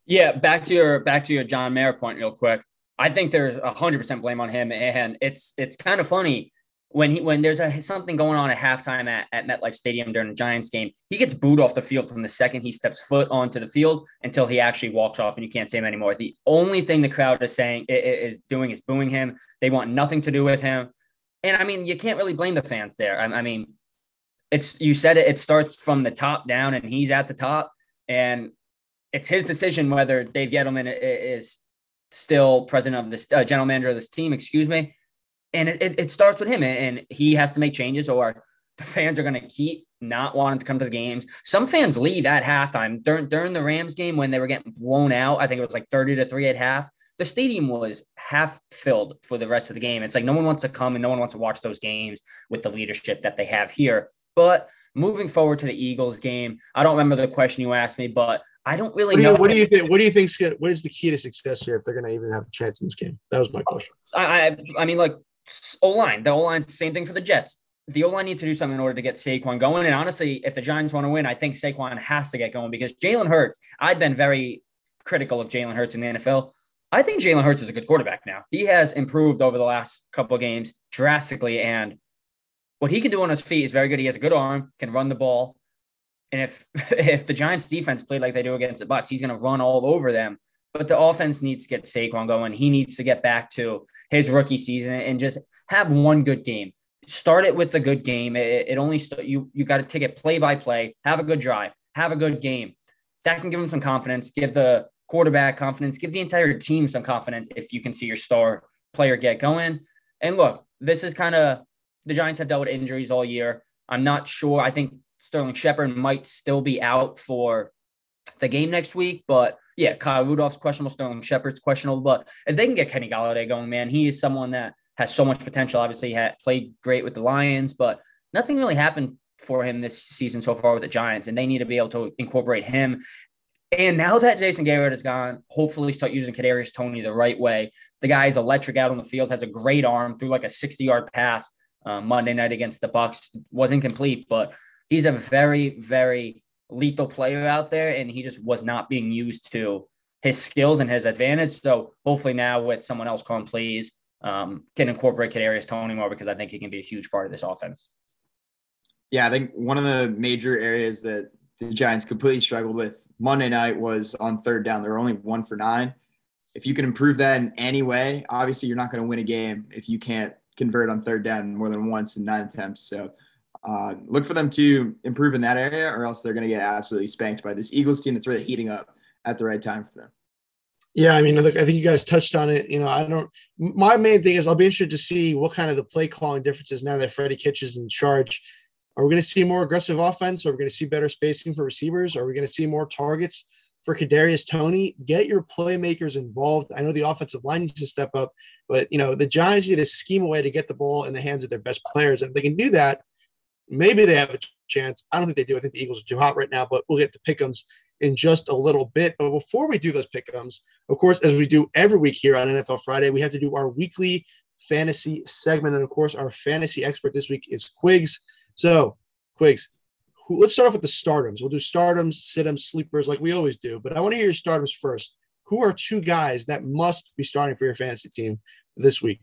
Yeah, back to your back to your John Mara point, real quick. I think there's hundred percent blame on him, and it's it's kind of funny when he when there's a something going on at halftime at, at MetLife Stadium during a Giants game, he gets booed off the field from the second he steps foot onto the field until he actually walks off, and you can't say him anymore. The only thing the crowd is saying is doing is booing him. They want nothing to do with him, and I mean you can't really blame the fans there. I, I mean, it's you said it. It starts from the top down, and he's at the top, and it's his decision whether Dave Gettleman is still president of this uh, general manager of this team. Excuse me and it, it starts with him and he has to make changes or the fans are going to keep not wanting to come to the games. Some fans leave at halftime during during the Rams game when they were getting blown out. I think it was like 30 to 3 at half. The stadium was half filled for the rest of the game. It's like no one wants to come and no one wants to watch those games with the leadership that they have here. But moving forward to the Eagles game, I don't remember the question you asked me, but I don't really what do know. What do you think? What do you think? What is the key to success here if they're going to even have a chance in this game? That was my question. I, I, I mean, like O line. The O line, same thing for the Jets. The O line needs to do something in order to get Saquon going. And honestly, if the Giants want to win, I think Saquon has to get going because Jalen Hurts, I've been very critical of Jalen Hurts in the NFL. I think Jalen Hurts is a good quarterback now. He has improved over the last couple of games drastically. And what he can do on his feet is very good. He has a good arm, can run the ball. And if if the Giants defense played like they do against the Bucs, he's going to run all over them. But the offense needs to get Saquon going. He needs to get back to his rookie season and just have one good game. Start it with the good game. It, it only st- you you got to take it play by play. Have a good drive. Have a good game. That can give him some confidence. Give the quarterback confidence. Give the entire team some confidence if you can see your star player get going. And look, this is kind of the Giants have dealt with injuries all year. I'm not sure. I think Sterling Shepard might still be out for the game next week. But yeah, Kyle Rudolph's questionable, Sterling Shepard's questionable. But if they can get Kenny Golladay going, man, he is someone that has so much potential. Obviously, he had played great with the Lions, but nothing really happened for him this season so far with the Giants, and they need to be able to incorporate him. And now that Jason Garrett is gone, hopefully start using Kadarius Toney the right way. The guy is electric out on the field, has a great arm, threw like a 60-yard pass uh, Monday night against the Bucs. Was incomplete, but he's a very, very lethal player out there, and he just was not being used to his skills and his advantage. So hopefully now with someone else calling plays, um, can incorporate Kadarius Toney more because I think he can be a huge part of this offense. Yeah, I think one of the major areas that the Giants completely struggled with Monday night was on third down. They're only one for nine. If you can improve that in any way, obviously you're not going to win a game if you can't convert on third down more than once in nine attempts. So uh, look for them to improve in that area, or else they're going to get absolutely spanked by this Eagles team that's really heating up at the right time for them. Yeah, I mean, look, I think you guys touched on it. You know, I don't. My main thing is I'll be interested to see what kind of the play calling differences now that Freddie Kitch is in charge. Are we going to see more aggressive offense? Are we going to see better spacing for receivers? Are we going to see more targets for Kadarius Toney? Get your playmakers involved. I know the offensive line needs to step up, but you know the Giants need to scheme a way to get the ball in the hands of their best players. And if they can do that, maybe they have a chance. I don't think they do. I think the Eagles are too hot right now, but we'll get to pick'ems in just a little bit. But before we do those pick'ems, of course, as we do every week here on NFL Friday, we have to do our weekly fantasy segment. And of course, our fantasy expert this week is Quigs. So, Quigs, who, let's start off with the stardoms. We'll do stardoms, situms, sleepers like we always do. But I want to hear your stardoms first. Who are two guys that must be starting for your fantasy team this week?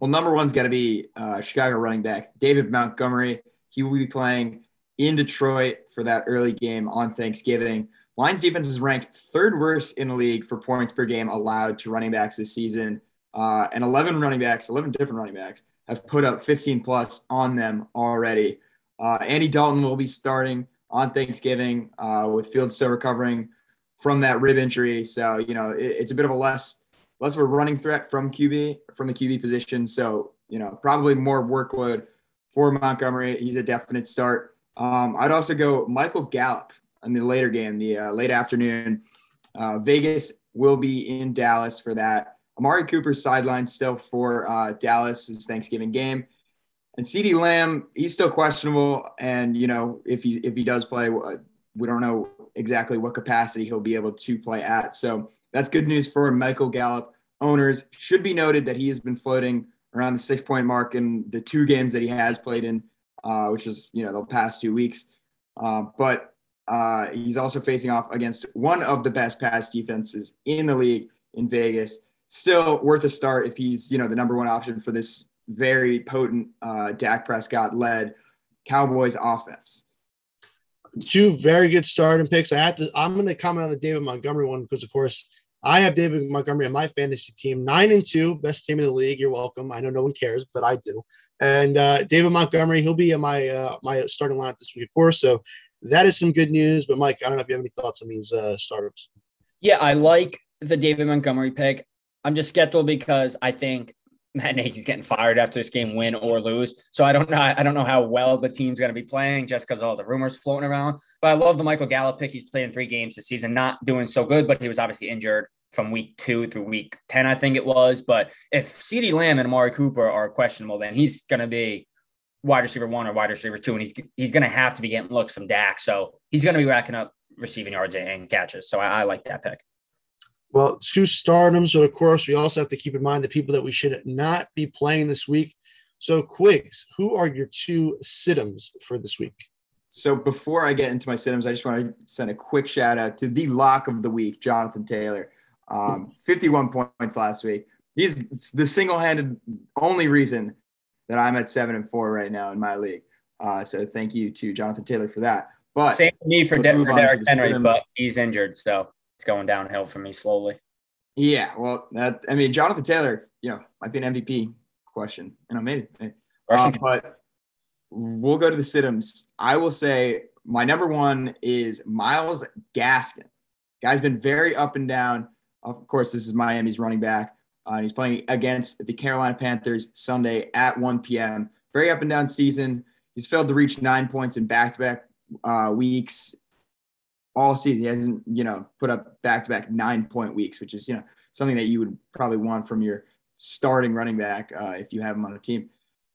Well, number one's got to be uh, Chicago running back David Montgomery. He will be playing in Detroit for that early game on Thanksgiving. Lions defense is ranked third worst in the league for points per game allowed to running backs this season. Uh, and 11 running backs, 11 different running backs, have put up 15 plus on them already. Uh, Andy Dalton will be starting on Thanksgiving uh, with Fields still recovering from that rib injury. So, you know, it, it's a bit of a less less of a running threat from QB from the QB position. So, you know, probably more workload for Montgomery. He's a definite start. Um, I'd also go Michael Gallup in the later game, the uh, late afternoon. Uh, Vegas will be in Dallas for that. Amari Cooper's sideline still for uh, Dallas's Thanksgiving game, and CeeDee Lamb he's still questionable. And you know if he if he does play, we don't know exactly what capacity he'll be able to play at. So that's good news for Michael Gallup owners. Should be noted that he has been floating around the six point mark in the two games that he has played in, uh, which is you know the past two weeks. Uh, but uh, he's also facing off against one of the best pass defenses in the league in Vegas still worth a start if he's you know the number one option for this very potent uh, Dak Prescott led Cowboys offense. Two very good starting picks. I have to. I'm going to comment on the David Montgomery one because, of course, I have David Montgomery on my fantasy team, nine and two, best team in the league. You're welcome. I know no one cares, but I do. And uh, David Montgomery, he'll be in my uh, my starting lineup this week, of course. So that is some good news. But Mike, I don't know if you have any thoughts on these uh, startups. Yeah, I like the David Montgomery pick. I'm just skeptical because I think Matt Nagy's getting fired after this game, win or lose. So I don't know. I don't know how well the team's going to be playing just because all the rumors floating around. But I love the Michael Gallup pick. He's playing three games this season, not doing so good, but he was obviously injured from week two through week 10, I think it was. But if CeeDee Lamb and Amari Cooper are questionable, then he's going to be wide receiver one or wide receiver two, and he's he's going to have to be getting looks from Dak. So he's going to be racking up receiving yards and catches. So I, I like that pick. Well, two stardoms, but of course, we also have to keep in mind the people that we should not be playing this week. So, Quigs, who are your two situms for this week? So, before I get into my situms, I just want to send a quick shout out to the lock of the week, Jonathan Taylor. Um, 51 points last week. He's the single handed only reason that I'm at seven and four right now in my league. Uh, so, thank you to Jonathan Taylor for that. But same for me for, De- for Derrick Henry, but he's injured. So, it's going downhill for me slowly. Yeah, well, that, I mean, Jonathan Taylor, you know, might be an MVP question, you know, maybe. maybe. Uh, but we'll go to the situms. I will say my number one is Myles Gaskin. Guy's been very up and down. Of course, this is Miami's running back. Uh, and he's playing against the Carolina Panthers Sunday at 1 p.m. Very up and down season. He's failed to reach nine points in back-to-back uh, weeks all season. He hasn't, you know, put up back to back nine point weeks, which is, you know, something that you would probably want from your starting running back uh, if you have him on a team.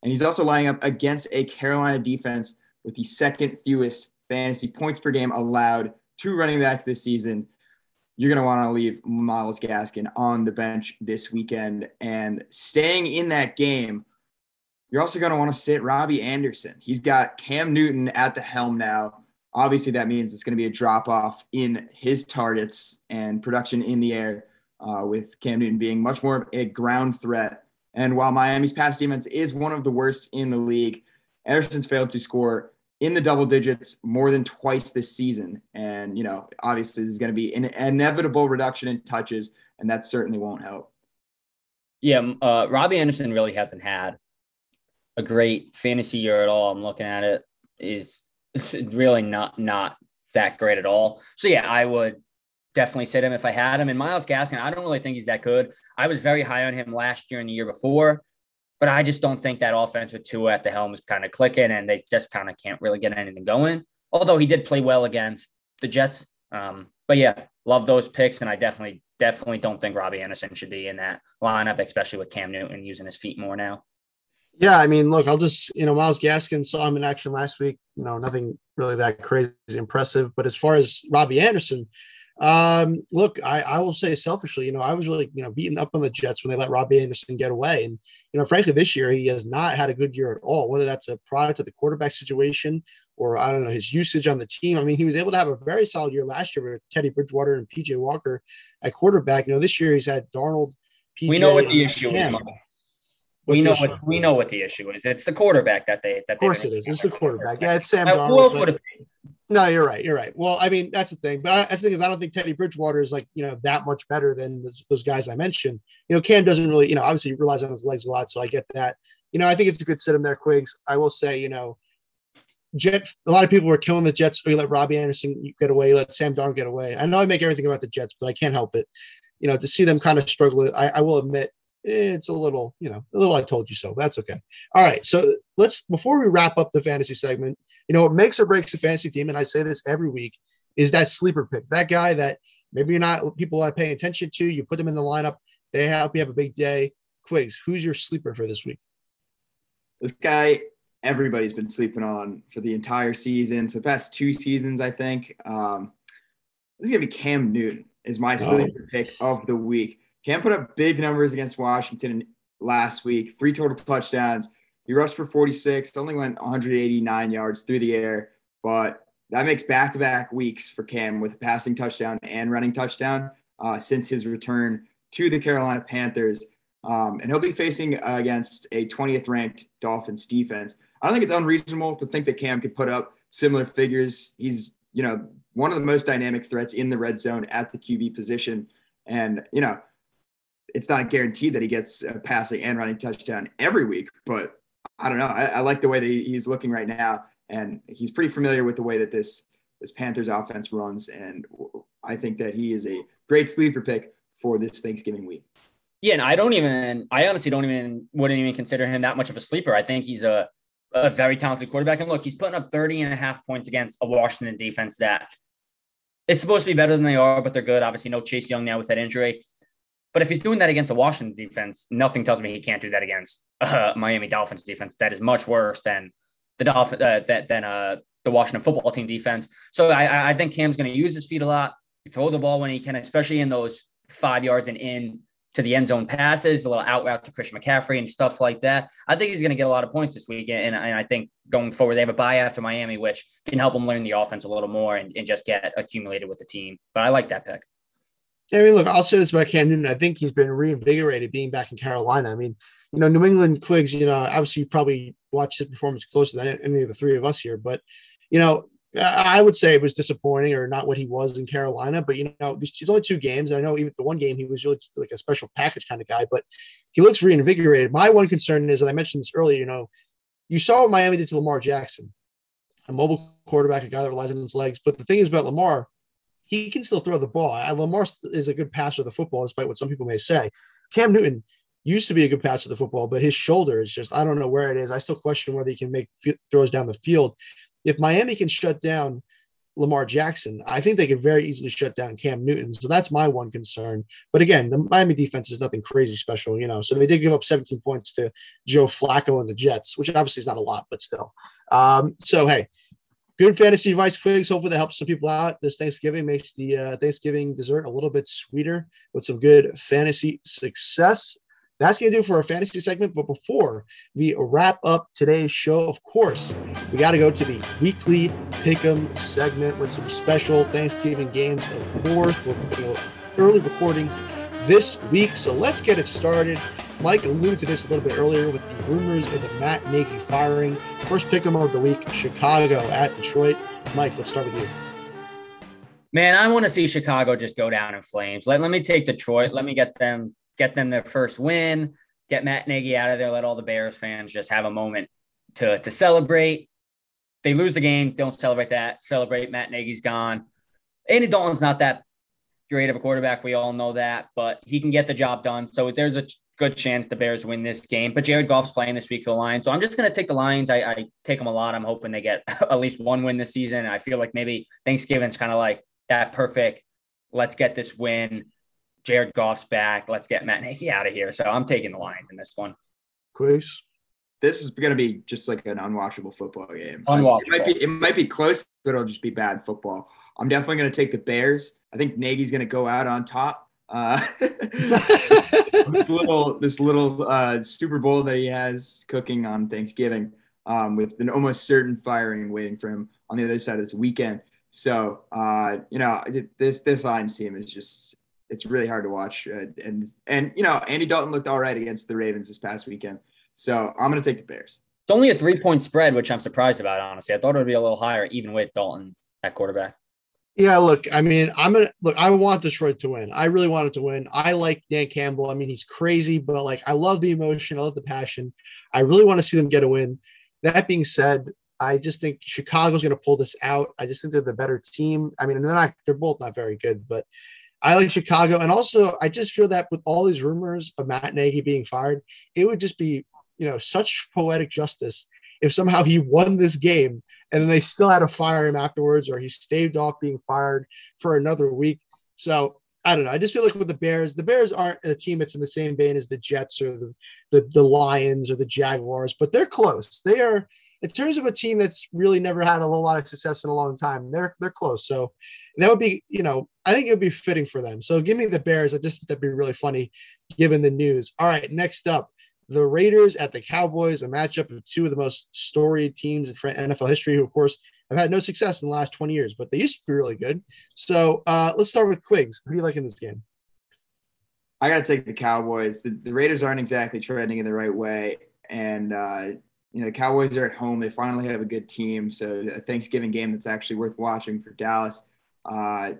And he's also lining up against a Carolina defense with the second fewest fantasy points per game allowed to running backs this season. You're going to want to leave Myles Gaskin on the bench this weekend. And staying in that game, you're also going to want to sit Robbie Anderson. He's got Cam Newton at the helm now obviously that means it's going to be a drop off in his targets and production in the air, uh, with Cam Newton being much more of a ground threat. And while Miami's pass defense is one of the worst in the league, Anderson's failed to score in the double digits more than twice this season. And, you know, obviously there's going to be an inevitable reduction in touches, and that certainly won't help. Yeah, uh, Robbie Anderson really hasn't had a great fantasy year at all. I'm looking at it is really not not that great at all. So yeah, I would definitely sit him if I had him. And Myles Gaskin, I don't really think he's that good. I was very high on him last year and the year before, but I just don't think that offense with Tua at the helm is kind of clicking, and they just kind of can't really get anything going. Although he did play well against the Jets. Um, but yeah, love those picks, and I definitely definitely don't think Robbie Anderson should be in that lineup, especially with Cam Newton using his feet more now. Yeah, I mean, look, I'll just, you know, Myles Gaskin saw him in action last week. You know, nothing really that crazy impressive. But as far as Robbie Anderson, um, look, I, I will say selfishly, you know, I was really, you know, beaten up on the Jets when they let Robbie Anderson get away. And, you know, frankly, this year he has not had a good year at all, whether that's a product of the quarterback situation or I don't know, his usage on the team. I mean, he was able to have a very solid year last year with Teddy Bridgewater and PJ Walker at quarterback. You know, this year he's had Darnold. PJ, we know what the issue is we know what we know what the issue is. It's the quarterback that they that. Of course, it is. It's the quarterback. Yeah, it's Sam. Darnold, who else would have? No, you're right. You're right. Well, I mean, that's the thing. But the thing is, I don't think Teddy Bridgewater is like you know that much better than those, those guys I mentioned. You know, Cam doesn't really, you know, obviously he relies on his legs a lot, so I get that. You know, I think it's a good sit him there, Quigs. I will say, you know, Jet. A lot of people were killing the Jets. Oh, you let Robbie Anderson get away. let Sam Darnold get away. I know I make everything about the Jets, but I can't help it. You know, to see them kind of struggle, I, I will admit it's a little, you know, a little I told you so. That's okay. All right. So let's before we wrap up the fantasy segment, you know, what makes or breaks a fantasy team, and I say this every week, is that sleeper pick. That guy that maybe you're not people are paying attention to, you put them in the lineup, they help you have a big day. Quigs, who's your sleeper for this week? This guy everybody's been sleeping on for the entire season, for the past two seasons, I think. Um, this is gonna be Cam Newton, is my sleeper oh. pick of the week. Cam put up big numbers against Washington last week, three total touchdowns. He rushed for 46, only went 189 yards through the air, but that makes back to back weeks for Cam with a passing touchdown and running touchdown uh, since his return to the Carolina Panthers. Um, and he'll be facing uh, against a 20th ranked Dolphins defense. I don't think it's unreasonable to think that Cam could put up similar figures. He's, you know, one of the most dynamic threats in the red zone at the QB position. And, you know, it's not guaranteed that he gets a passing and running touchdown every week, but I don't know. I, I like the way that he, he's looking right now, and he's pretty familiar with the way that this this Panthers offense runs, and I think that he is a great sleeper pick for this Thanksgiving week. Yeah, and I don't even, I honestly don't even, wouldn't even consider him that much of a sleeper. I think he's a, a very talented quarterback. And look, he's putting up 30 and a half points against a Washington defense that it's supposed to be better than they are, but they're good. Obviously, no Chase Young now with that injury. But if he's doing that against a Washington defense, nothing tells me he can't do that against Miami Dolphins defense. That is much worse than the Dolphin uh, that than uh, the Washington football team defense. So I, I think Cam's going to use his feet a lot, throw the ball when he can, especially in those five yards and in to the end zone passes, a little out route to Christian McCaffrey and stuff like that. I think he's going to get a lot of points this week. And, and I think going forward, they have a bye after Miami, which can help him learn the offense a little more and, and just get accumulated with the team. But I like that pick. I mean, look, I'll say this about Cam Newton. I think he's been reinvigorated being back in Carolina. I mean, you know, New England Quigs, you know, obviously you probably watched his performance closer than any of the three of us here, but, you know, I would say it was disappointing or not what he was in Carolina, but you know, there's only two games. I know even the one game he was really just like a special package kind of guy, but he looks reinvigorated. My one concern is, and I mentioned this earlier, you know, you saw what Miami did to Lamar Jackson, a mobile quarterback, a guy that relies on his legs. But the thing is about Lamar, he can still throw the ball. Lamar is a good passer of the football, despite what some people may say. Cam Newton used to be a good passer of the football, but his shoulder is just, I don't know where it is. I still question whether he can make throws down the field. If Miami can shut down Lamar Jackson, I think they could very easily shut down Cam Newton. So that's my one concern. But again, the Miami defense is nothing crazy special, you know. So they did give up 17 points to Joe Flacco and the Jets, which obviously is not a lot, but still. Um, so hey, good fantasy advice quigs. Hopefully that helps some people out this Thanksgiving, makes the uh, Thanksgiving dessert a little bit sweeter with some good fantasy success. that's going to do for our fantasy segment. But before we wrap up today's show, of course, we got to go to the weekly pick'em segment with some special Thanksgiving games. Of course, we're you know, early recording this week, so let's get it started. Mike alluded to this a little bit earlier with the rumors of the Matt Nagy firing. First pick'em of the week: Chicago at Detroit. Mike, let's start with you. Man, I want to see Chicago just go down in flames. Let, let me take Detroit. Let me get them get them their first win, get Matt Nagy out of there, let all the Bears fans just have a moment to, to celebrate. They lose the game, don't celebrate that. Celebrate Matt Nagy's gone. Andy Dalton's not that great of a quarterback. We all know that, but he can get the job done. So there's a good chance the Bears win this game. But Jared Goff's playing this week for the Lions. So I'm just going to take the Lions. I, I, take them a lot. I'm hoping they get at least one win this season. I feel like maybe Thanksgiving's kind of like that perfect. Let's get this win. Jared Goff's back. Let's get Matt Nagy out of here. So I'm taking the Lions in this one. Quigs. This is going to be just like an unwatchable football game. Unwatchable. It might be. It might be close, but it'll just be bad football. I'm definitely going to take the Bears. I think Nagy's going to go out on top. Uh, this little this little uh, Super Bowl that he has cooking on Thanksgiving, um, with an almost certain firing waiting for him on the other side of this weekend. So uh, you know this this Lions team is just it's really hard to watch. Uh, and and you know, Andy Dalton looked all right against the Ravens this past weekend. So I'm going to take the Bears. It's only a three point spread, which I'm surprised about. Honestly, I thought it would be a little higher, even with Dalton at quarterback. Yeah, look, I mean, I'm gonna look. I want Detroit to win. I really wanted to win. I like Dan Campbell. I mean, he's crazy, but like, I love the emotion. I love the passion. I really want to see them get a win. That being said, I just think Chicago's going to pull this out. I just think they're the better team. I mean, they're not. They're both not very good, but I like Chicago. And also, I just feel that with all these rumors of Matt Nagy being fired, it would just be, you know, such poetic justice if somehow he won this game and then they still had to fire him afterwards or he staved off being fired for another week. So I don't know. I just feel like with the Bears, the Bears aren't a team that's in the same vein as the Jets or the, the, the Lions or the Jaguars, but they're close. They are in terms of a team that's really never had a lot of success in a long time, they're they're close. So that would be, you know, I think it would be fitting for them. So give me the Bears. I just think that'd be really funny given the news. All right, next up, the Raiders at the Cowboys, a matchup of two of the most storied teams in NFL history, who of course have had no success in the last 20 years, but they used to be really good. So uh, let's start with Quigs. Who do you like in this game? I got to take the Cowboys. The, the, Raiders aren't exactly trending in the right way, and uh, you know, the Cowboys are at home. They finally have a good team. So a Thanksgiving game that's actually worth watching for Dallas. Uh,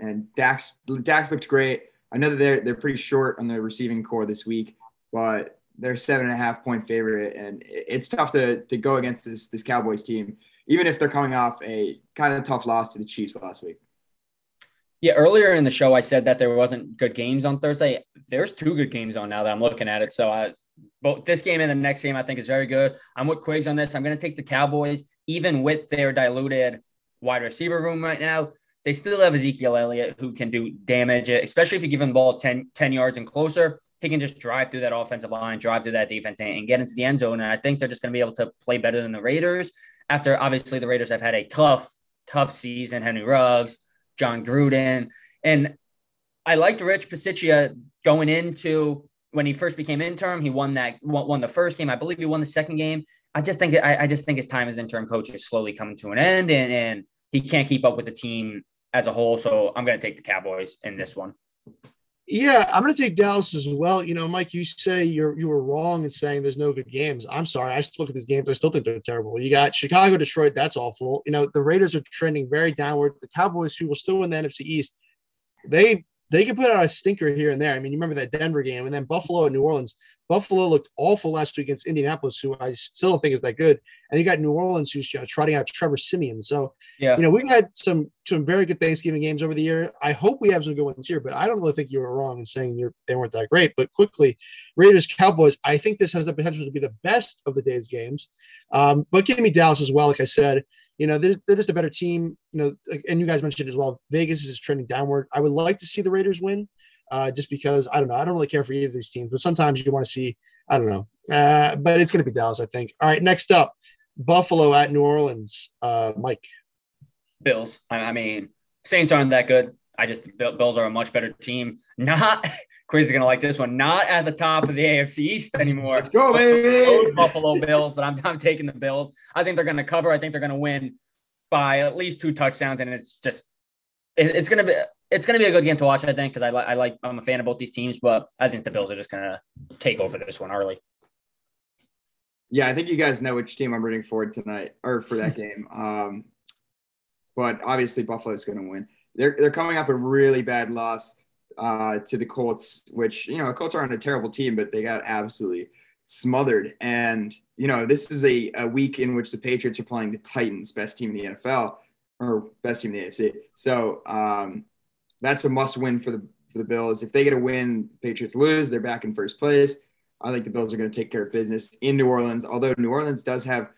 and Dax, Dax looked great. I know that they're they're pretty short on the receiving corps this week, but they're seven and a half point favorite, and it's tough to to go against this this Cowboys team, even if they're coming off a kind of tough loss to the Chiefs last week. Yeah, earlier in the show, I said that there wasn't good games on Thursday. There's two good games on now that I'm looking at it. So I, both this game and the next game, I think is very good. I'm with Quigs on this. I'm going to take the Cowboys, even with their diluted wide receiver room right now. They still have Ezekiel Elliott who can do damage, especially if you give him the ball 10, 10 yards and closer. He can just drive through that offensive line, drive through that defense, and get into the end zone. And I think they're just going to be able to play better than the Raiders. After obviously the Raiders have had a tough, tough season. Henry Ruggs, Jon Gruden, and I liked Rich Bisaccia going into when he first became interim, he won that won, the first game. I believe he won the second game. I just think I, I just think his time as interim coach is slowly coming to an end, and, and he can't keep up with the team as a whole. So I'm going to take the Cowboys in this one. Yeah, I'm going to take Dallas as well. You know, Mike, you say you're you were wrong in saying there's no good games. I'm sorry. I look at these games. I still think they're terrible. You got Chicago, Detroit. That's awful. You know, the Raiders are trending very downward. The Cowboys, who will still win the NFC East, they they can put out a stinker here and there. I mean, you remember that Denver game and then Buffalo and New Orleans. Buffalo looked awful last week against Indianapolis, who I still don't think is that good. And you got New Orleans, who's you know, trotting out Trevor Siemian. So, yeah. you know, we've had some some very good Thanksgiving games over the year. I hope we have some good ones here, but I don't really think you were wrong in saying you're, they weren't that great. But quickly, Raiders Cowboys. I think this has the potential to be the best of the day's games. Um, but give me Dallas as well. Like I said, you know, they're, they're just a better team. You know, and you guys mentioned as well. Vegas is trending downward. I would like to see the Raiders win, uh, just because I don't know. I don't really care for either of these teams, but sometimes you want to see. I don't know, uh, but it's going to be Dallas, I think. All right, next up, Buffalo at New Orleans. Uh, Mike. Bills. I mean, Saints aren't that good. I just Bills are a much better team. Not Quigs is gonna like this one. Not at the top of the AFC East anymore. Let's go, baby. Buffalo Bills, but I'm, I'm taking the Bills. I think they're gonna cover. I think they're gonna win by at least two touchdowns, and it's just it, it's gonna be it's gonna be a good game to watch. I think because I like I like I'm a fan of both these teams, but I think the Bills are just gonna take over this one early. Yeah, I think you guys know which team I'm rooting for tonight or for that game. Um, but obviously Buffalo's going to win. They're they're coming off a really bad loss uh, to the Colts, which you know the Colts aren't a terrible team, but they got absolutely smothered. And you know this is a, a week in which the Patriots are playing the Titans, best team in the NFL or best team in the AFC. So um, that's a must win for the for the Bills. If they get a win, Patriots lose, they're back in first place. I think the Bills are going to take care of business in New Orleans. Although New Orleans does have,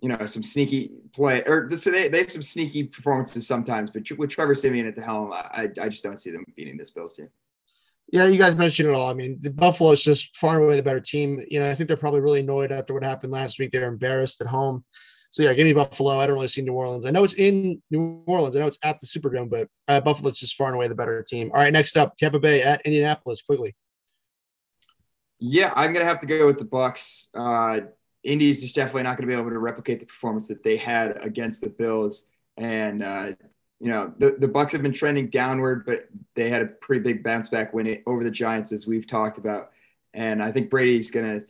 you know, some sneaky play or so they, they have some sneaky performances sometimes. But with Trevor Siemian at the helm, I, I just don't see them beating this Bills team. Yeah, you guys mentioned it all. I mean, the Buffalo is just far and away the better team. You know, I think they're probably really annoyed after what happened last week. They're embarrassed at home. So yeah, give me Buffalo. I don't really see New Orleans. I know it's in New Orleans. I know it's at the Superdome, but uh, Buffalo's just far and away the better team. All right, next up, Tampa Bay at Indianapolis. Quigs. Yeah, I'm gonna have to go with the Bucs. Uh, Indy's just definitely not going to be able to replicate the performance that they had against the Bills, and uh, you know the the Bucs have been trending downward, but they had a pretty big bounce back win over the Giants, as we've talked about, and I think Brady's going to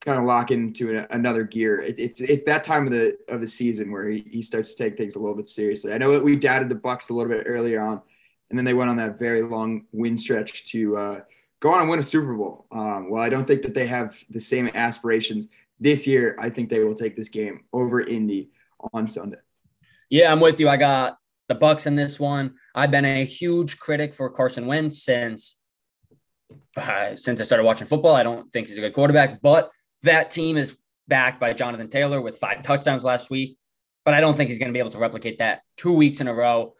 kind of lock into a, another gear. It, it's it's that time of the of the season where he, he starts to take things a little bit seriously. I know that we doubted the Bucs a little bit earlier on, and then they went on that very long win stretch to. Uh, go on and win a Super Bowl. Um, well, I don't think that they have the same aspirations this year. I think they will take this game over Indy on Sunday. Yeah, I'm with you. I got the Bucs in this one. I've been a huge critic for Carson Wentz since uh, since I started watching football. I don't think he's a good quarterback, but that team is backed by Jonathan Taylor with five touchdowns last week. But I don't think he's going to be able to replicate that two weeks in a row.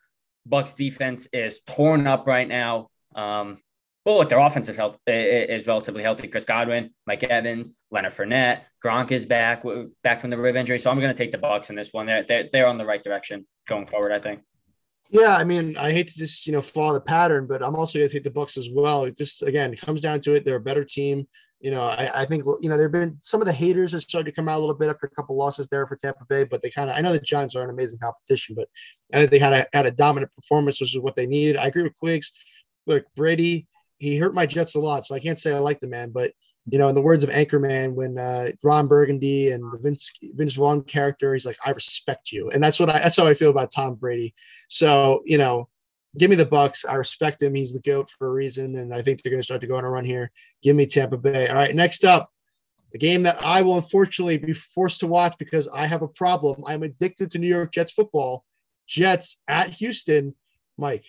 Bucs defense is torn up right now. Um, but look, their offense is, health, is relatively healthy. Chris Godwin, Mike Evans, Leonard Fournette, Gronk is back back from the rib injury. So I'm going to take the Bucs in this one. They're, they're they're on the right direction going forward. I think. Yeah, I mean, I hate to just you know follow the pattern, but I'm also going to take the Bucs as well. It just again, it comes down to it. They're a better team. You know, I, I think you know there've been some of the haters have started to come out a little bit after a couple losses there for Tampa Bay, but they kind of I know the Giants are an amazing competition, but I think they had a had a dominant performance, which is what they needed. I agree with Quigs. Look, Brady, he hurt my Jets a lot, so I can't say I like the man. But you know, in the words of Anchorman, when uh, Ron Burgundy and Vince Vince Vaughn character, he's like, "I respect you," and that's what I that's how I feel about Tom Brady. So you know, give me the Bucs. I respect him. He's the goat for a reason, and I think they're going to start to go on a run here. Give me Tampa Bay. All right, next up, the game that I will unfortunately be forced to watch because I have a problem. I'm addicted to New York Jets football. Jets at Houston. Mike.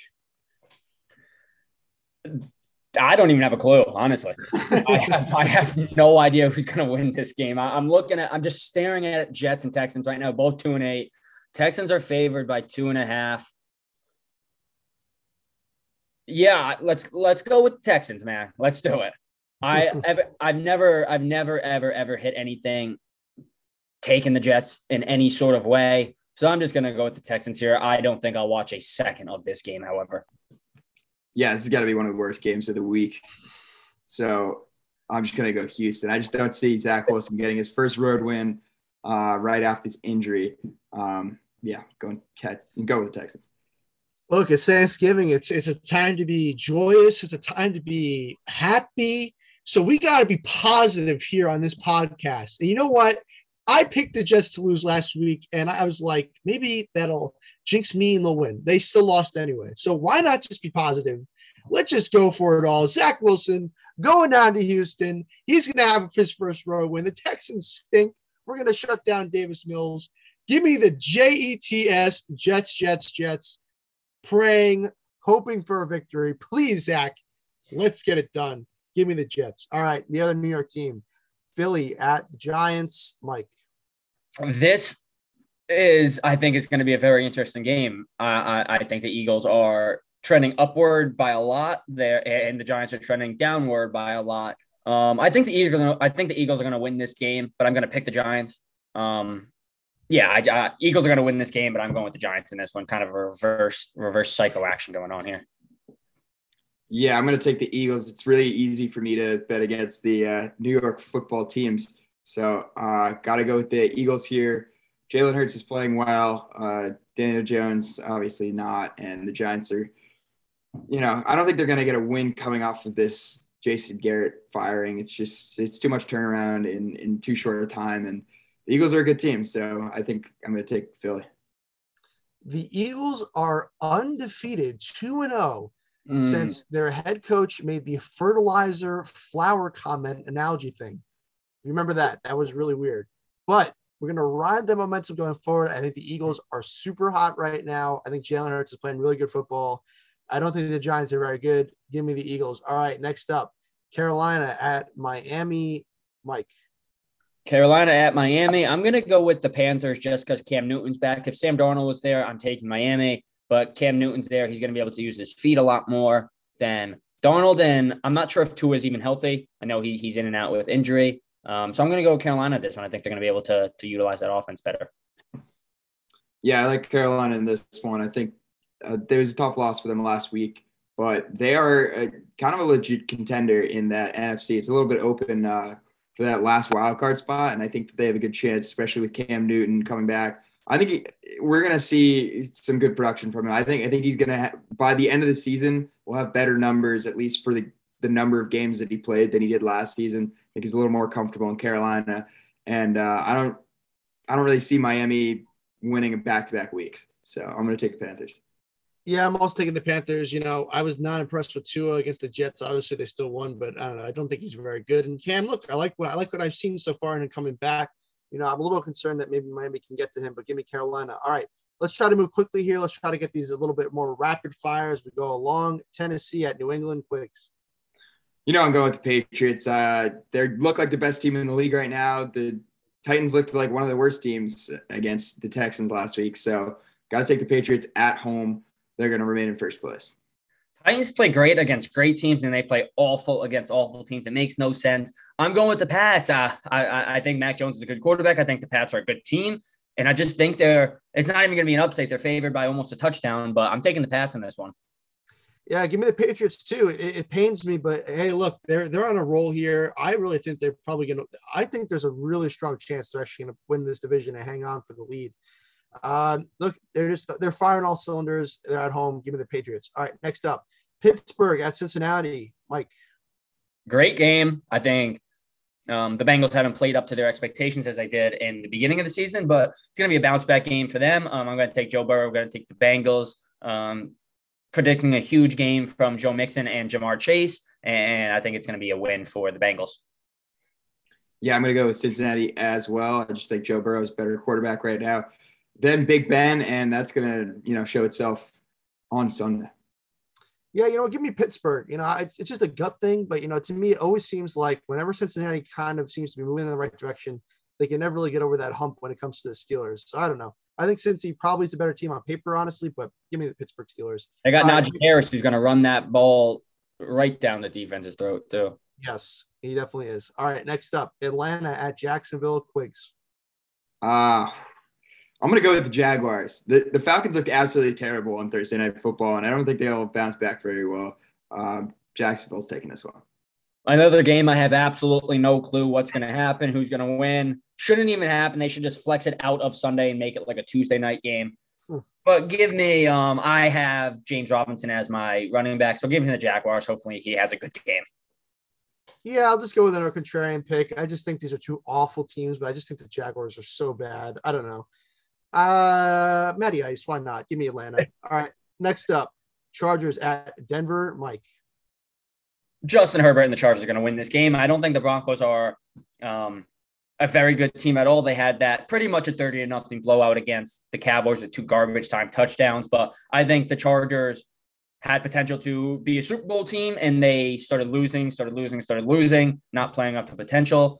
I don't even have a clue, honestly. I, have, I have no idea who's going to win this game. I, am looking at, I'm just staring at Jets and Texans right now, both two and eight. Texans are favored by two and a half. Yeah, let's let's go with Texans, man. Let's do it. I I've, I've never I've never ever ever hit anything taking the Jets in any sort of way. So I'm just gonna go with the Texans here. I don't think I'll watch a second of this game, however yeah, this has got to be one of the worst games of the week. So I'm just going to go Houston. I just don't see Zach Wilson getting his first road win uh, right after this injury. Um, yeah, go and catch, go with the Texans. Look, it's Thanksgiving. It's it's a time to be joyous. It's a time to be happy. So we got to be positive here on this podcast. And you know what? I picked the Jets to lose last week, and I was like, maybe that'll jinx me and they'll win. They still lost anyway. So why not just be positive? Let's just go for it all. Zach Wilson going down to Houston. He's going to have his first row win. The Texans stink. We're going to shut down Davis Mills. Give me the J E T S, Jets, Jets, Jets, praying, hoping for a victory. Please, Zach, let's get it done. Give me the Jets. All right. The other New York team, Philly at Giants. Mike. This is I think is going to be a very interesting game. I, I think the Eagles are trending upward by a lot there, and the Giants are trending downward by a lot. Um, I think the Eagles. I think the Eagles are going to win this game, but I'm going to pick the Giants. Um, yeah, I, Eagles are going to win this game, but I'm going with the Giants in this one. Kind of a reverse reverse psycho action going on here. Yeah, I'm going to take the Eagles. It's really easy for me to bet against the uh, New York football teams. So, uh, got to go with the Eagles here. Jalen Hurts is playing well. Uh, Daniel Jones, obviously not. And the Giants are, you know, I don't think they're going to get a win coming off of this Jason Garrett firing. It's just, it's too much turnaround in, in too short a time. And the Eagles are a good team. So I think I'm going to take Philly. The Eagles are undefeated, 2 and 0 mm. since their head coach made the fertilizer flower comment analogy thing. You remember that? That was really weird. But we're going to ride the momentum going forward. I think the Eagles are super hot right now. I think Jalen Hurts is playing really good football. I don't think the Giants are very good. Give me the Eagles. All right, next up, Carolina at Miami. Mike. Carolina at Miami. I'm going to go with the Panthers just because Cam Newton's back. If Sam Darnold was there, I'm taking Miami. But Cam Newton's there. He's going to be able to use his feet a lot more than Darnold. And I'm not sure if Tua is even healthy. I know he, he's in and out with injury. Um, so I'm going to go Carolina this one. I think they're going to be able to, to utilize that offense better. Yeah, I like Carolina in this one. I think uh, there was a tough loss for them last week, but they are a, kind of a legit contender in that NFC. It's a little bit open uh, for that last wild card spot, and I think that they have a good chance, especially with Cam Newton coming back. I think he, we're going to see some good production from him. I think I think he's going to by the end of the season, we'll have better numbers at least for the the number of games that he played than he did last season I think he's a little more comfortable in Carolina, and uh, I don't I don't really see Miami winning back to back weeks. So I'm going to take the Panthers. Yeah, I'm also taking the Panthers. You know, I was not impressed with Tua against the Jets. Obviously, they still won, but I don't know. I don't think he's very good. And Cam, look, I like what I like what I've seen so far, and coming back. You know, I'm a little concerned that maybe Miami can get to him, but give me Carolina. All right, let's try to move quickly here. Let's try to get these a little bit more rapid fire as we go along. Tennessee at New England, Quigs. You know, I'm going with the Patriots. Uh, they look like the best team in the league right now. The Titans looked like one of the worst teams against the Texans last week. So, got to take the Patriots at home. They're going to remain in first place. Titans play great against great teams, and they play awful against awful teams. It makes no sense. I'm going with the Pats. Uh, I, I think Mac Jones is a good quarterback. I think the Pats are a good team, and I just think they're. It's not even going to be an upset. They're favored by almost a touchdown, but I'm taking the Pats in this one. Yeah, give me the Patriots too. It, it, pains me, but hey, look, they're they're on a roll here. I really think they're probably gonna. I think there's a really strong chance they're actually gonna win this division and hang on for the lead. Um, look, they're just they're firing all cylinders. They're at home. Give me the Patriots. All right, next up, Pittsburgh at Cincinnati. Mike. Great game. I think um, the Bengals haven't played up to their expectations as they did in the beginning of the season, but it's going to be a bounce back game for them. Um, I'm going to take Joe Burrow. I'm going to take the Bengals. Um, predicting a huge game from Joe Mixon and Ja'Marr Chase, and I think it's going to be a win for the Bengals. Yeah, I'm going to go with Cincinnati as well. I just think Joe Burrow is better quarterback right now than Big Ben, and that's going to you know show itself on Sunday. Yeah, you know, give me Pittsburgh. You know, it's, it's just a gut thing, but you know, to me, it always seems like whenever Cincinnati kind of seems to be moving in the right direction, they can never really get over that hump when it comes to the Steelers. So I don't know. I think Cincy probably is a better team on paper, honestly, but give me the Pittsburgh Steelers. They got uh, Najee Harris, who's going to run that ball right down the defense's throat, too. Yes, he definitely is. All right, next up, Atlanta at Jacksonville Quigs. Uh, I'm going to go with the Jaguars. The, the Falcons looked absolutely terrible on Thursday Night Football, and I don't think they'll bounce back very well. Um, Jacksonville's taking this one. Another game, I have absolutely no clue what's going to happen, who's going to win. Shouldn't even happen. They should just flex it out of Sunday and make it like a Tuesday night game. Hmm. But give me, um, I have James Robinson as my running back, so give him the Jaguars. Hopefully, he has a good game. Yeah, I'll just go with another contrarian pick. I just think these are two awful teams, but I just think the Jaguars are so bad. I don't know. Uh, Matty Ice, why not? Give me Atlanta. All right, next up, Chargers at Denver. Mike. Justin Herbert and the Chargers are going to win this game. I don't think the Broncos are um, a very good team at all. They had that pretty much a 30 to nothing blowout against the Cowboys with two garbage time touchdowns. But I think the Chargers had potential to be a Super Bowl team and they started losing, started losing, started losing, not playing up to potential.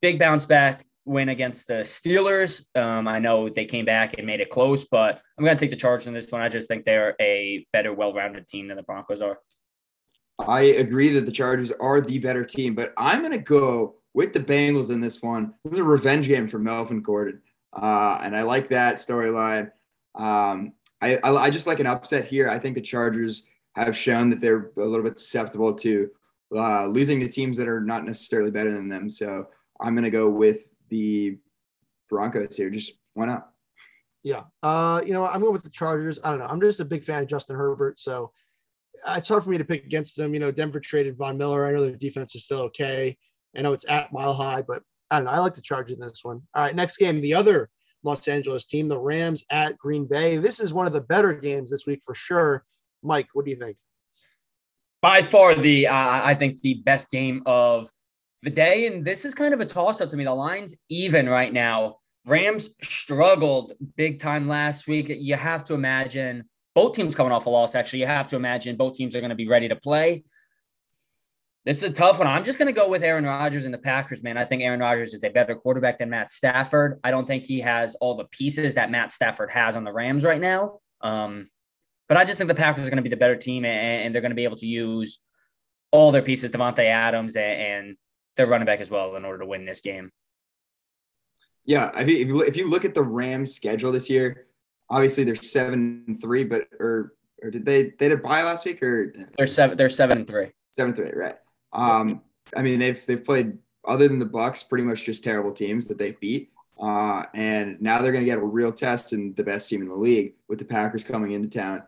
Big bounce back win against the Steelers. Um, I know they came back and made it close, but I'm going to take the Chargers in this one. I just think they're a better, well rounded team than the Broncos are. I agree that the Chargers are the better team, but I'm going to go with the Bengals in this one. This is a revenge game for Melvin Gordon, uh, and I like that storyline. Um, I, I, I just like an upset here. I think the Chargers have shown that they're a little bit susceptible to uh, losing to teams that are not necessarily better than them. So I'm going to go with the Broncos here. Just why not? Yeah. Uh, you know, I'm going with the Chargers. I don't know. I'm just a big fan of Justin Herbert. So uh, it's hard for me to pick against them. You know, Denver traded Von Miller. I know their defense is still okay. I know it's at Mile High, but I don't know. I like the Chargers in this one. All right, next game, the other Los Angeles team, the Rams at Green Bay. This is one of the better games this week for sure. Mike, what do you think? By far, the uh, I think the best game of the day, and this is kind of a toss up to me. The line's even right now. Rams struggled big time last week. You have to imagine both teams coming off a loss. Actually, you have to imagine both teams are going to be ready to play. This is a tough one. I'm just going to go with Aaron Rodgers and the Packers, man. I think Aaron Rodgers is a better quarterback than Matt Stafford. I don't think he has all the pieces that Matt Stafford has on the Rams right now. Um, but I just think the Packers are going to be the better team and, and they're going to be able to use all their pieces, Davante Adams and, and their running back as well, in order to win this game. Yeah, if you, if you look at the Rams' schedule this year, obviously they're seven and three, but or or did they they did buy last week or they're seven they're seven and three. Seven and three, right? Um, I mean they've they've played other than the Bucs, pretty much just terrible teams that they've beat. Uh, and now they're going to get a real test in the best team in the league with the Packers coming into town.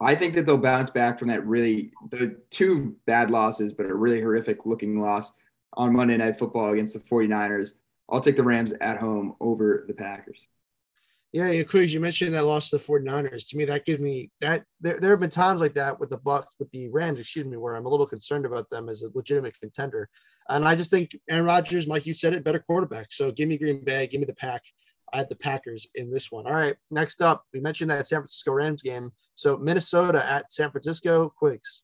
I think that they'll bounce back from that really the two bad losses, but a really horrific looking loss on Monday Night Football against the 49ers. I'll take the Rams at home over the Packers. Yeah, yeah, Quigs, you mentioned that loss to the 49ers. To me, that gives me that there, there have been times like that with the Bucs, with the Rams, excuse me, where I'm a little concerned about them as a legitimate contender. And I just think Aaron Rodgers, Mike, you said it, better quarterback. So give me Green Bay, give me the pack. I had the Packers in this one. All right. Next up, we mentioned that San Francisco Rams game. So Minnesota at San Francisco, Quigs.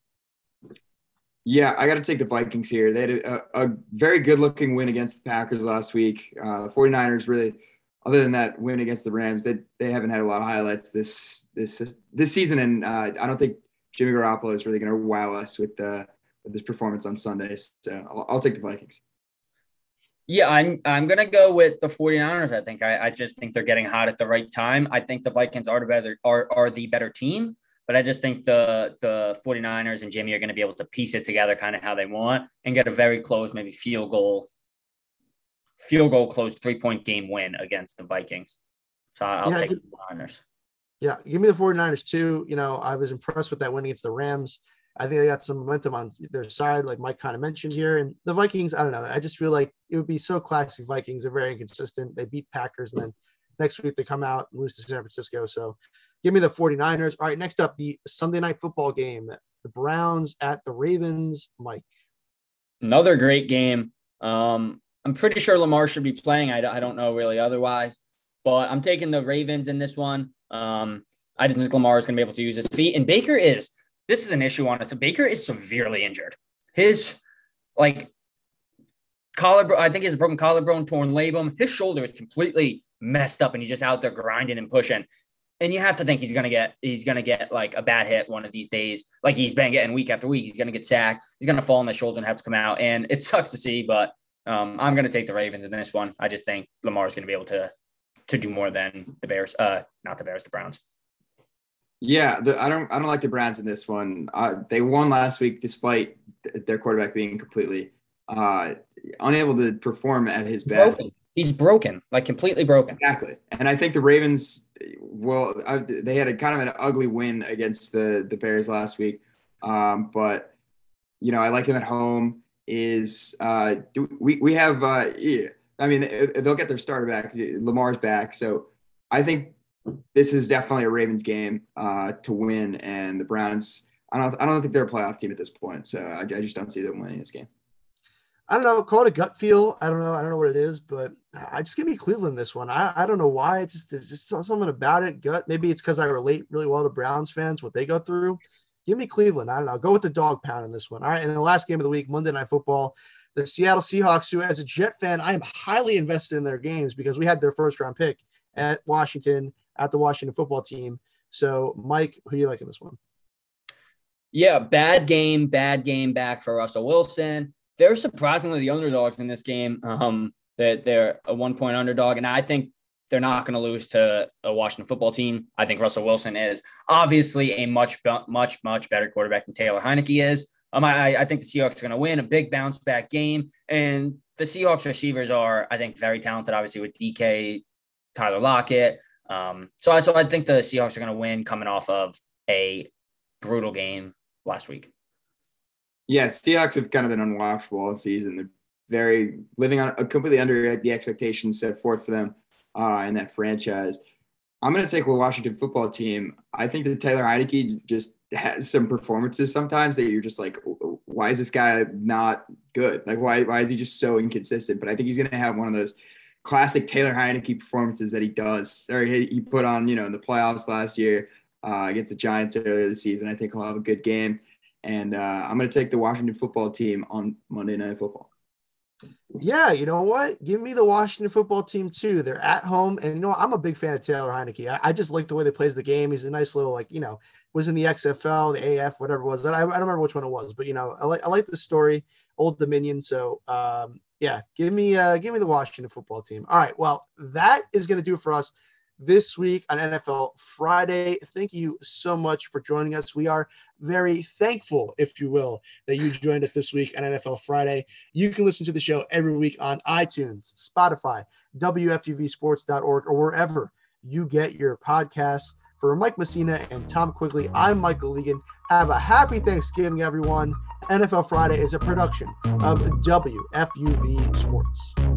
Yeah, I got to take the Vikings here. They had a, a, very good looking win against the Packers last week. Uh, the 49ers really, other than that win against the Rams, they, they haven't had a lot of highlights this this this season. And uh, I don't think Jimmy Garoppolo is really going to wow us with, uh, with his performance on Sunday. So I'll, I'll take the Vikings. Yeah, I'm I'm gonna go with the 49ers. I think I, I just think they're getting hot at the right time. I think the Vikings are the better are, are the better team, but I just think the the 49ers and Jimmy are gonna be able to piece it together kind of how they want and get a very close, maybe field goal, field goal close three point game win against the Vikings. So I'll yeah, take the Niners. Yeah, give me the 49ers too. You know, I was impressed with that win against the Rams. I think they got some momentum on their side, like Mike kind of mentioned here. And the Vikings, I don't know. I just feel like it would be so classic Vikings. They're very inconsistent. They beat Packers, and then next week they come out and lose to San Francisco. So give me the 49ers. All right, next up, the Sunday night football game. The Browns at the Ravens. Mike. Another great game. Um, I'm pretty sure Lamar should be playing. I, I don't know really otherwise, but I'm taking the Ravens in this one. Um, I just think Lamar is going to be able to use his feet. And Baker is – this is an issue on it. So Baker is severely injured. His like collarbone, I think he's a broken collarbone, torn labrum. His shoulder is completely messed up, and he's just out there grinding and pushing. And you have to think he's gonna get he's gonna get like a bad hit one of these days, like he's been getting week after week. He's gonna get sacked. He's gonna fall on the shoulder and have to come out. And it sucks to see, but um, I'm gonna take the Ravens in this one. I just think Lamar's gonna be able to to do more than the Bears. Uh, not the Bears, the Browns. Yeah, the, I don't I don't like the Browns in this one. Uh, they won last week despite th- their quarterback being completely uh, unable to perform at his best. Broken. He's broken, like completely broken. Exactly, and I think the Ravens, well, uh, they had a kind of an ugly win against the the Bears last week, um, but you know I like him at home. Is uh, do we we have uh, yeah, I mean they'll get their starter back. Lamar's back, so I think this is definitely a Ravens game uh, to win, and the Browns. I don't. I don't think they're a playoff team at this point, so I, I just don't see them winning this game. I don't know. Call it a gut feel. I don't know. I don't know what it is, but I just give me Cleveland this one. I, I don't know why. It's just it's just something about it. Gut. Maybe it's because I relate really well to Browns fans what they go through. Give me Cleveland. I don't know. Go with the dog pound in this one. All right. And the last game of the week, Monday Night Football, the Seattle Seahawks. Who, as a Jet fan, I am highly invested in their games because we had their first round pick at Washington at the Washington football team. So, Mike, who do you like in this one? Yeah, bad game, bad game back for Russell Wilson. They're surprisingly the underdogs in this game. Um, that they're, a one point underdog, and I think they're not going to lose to a Washington football team. I think Russell Wilson is obviously a much, much, much better quarterback than Taylor Heinicke is. Um, I, I think the Seahawks are going to win a big bounce back game. And the Seahawks receivers are, I think, very talented, obviously, with DK, Tyler Lockett. Um, so, I, so I think the Seahawks are going to win coming off of a brutal game last week. Yeah, Seahawks have kind of been unwatchable all season. They're very living on a completely under the expectations set forth for them uh, in that franchise. I'm going to take the Washington football team. I think that Taylor Heinicke just has some performances sometimes that you're just like, why is this guy not good? Like, why, why is he just so inconsistent? But I think he's going to have one of those classic Taylor Heinicke performances that he does, or he, he put on, you know, in the playoffs last year uh, against the Giants earlier this season. I think he'll have a good game. And uh, I'm going to take the Washington football team on Monday Night Football. Yeah, you know what? Give me the Washington football team too. They're at home, and you know I'm a big fan of Taylor Heinicke. I, I just like the way they plays the game. He's a nice little like you know was in the XFL, the AF, whatever it was. I, I don't remember which one it was, but you know I like I like the story, Old Dominion. So um, yeah, give me uh, give me the Washington football team. All right, well that is going to do for us this week on NFL Friday. Thank you so much for joining us. We are very thankful, if you will, that you joined us this week on NFL Friday. You can listen to the show every week on iTunes, Spotify, WFUVsports.org, or wherever you get your podcasts. For Mike Messina and Tom Quigley, I'm Michael Legan. Have a happy Thanksgiving, everyone. NFL Friday is a production of WFUV Sports.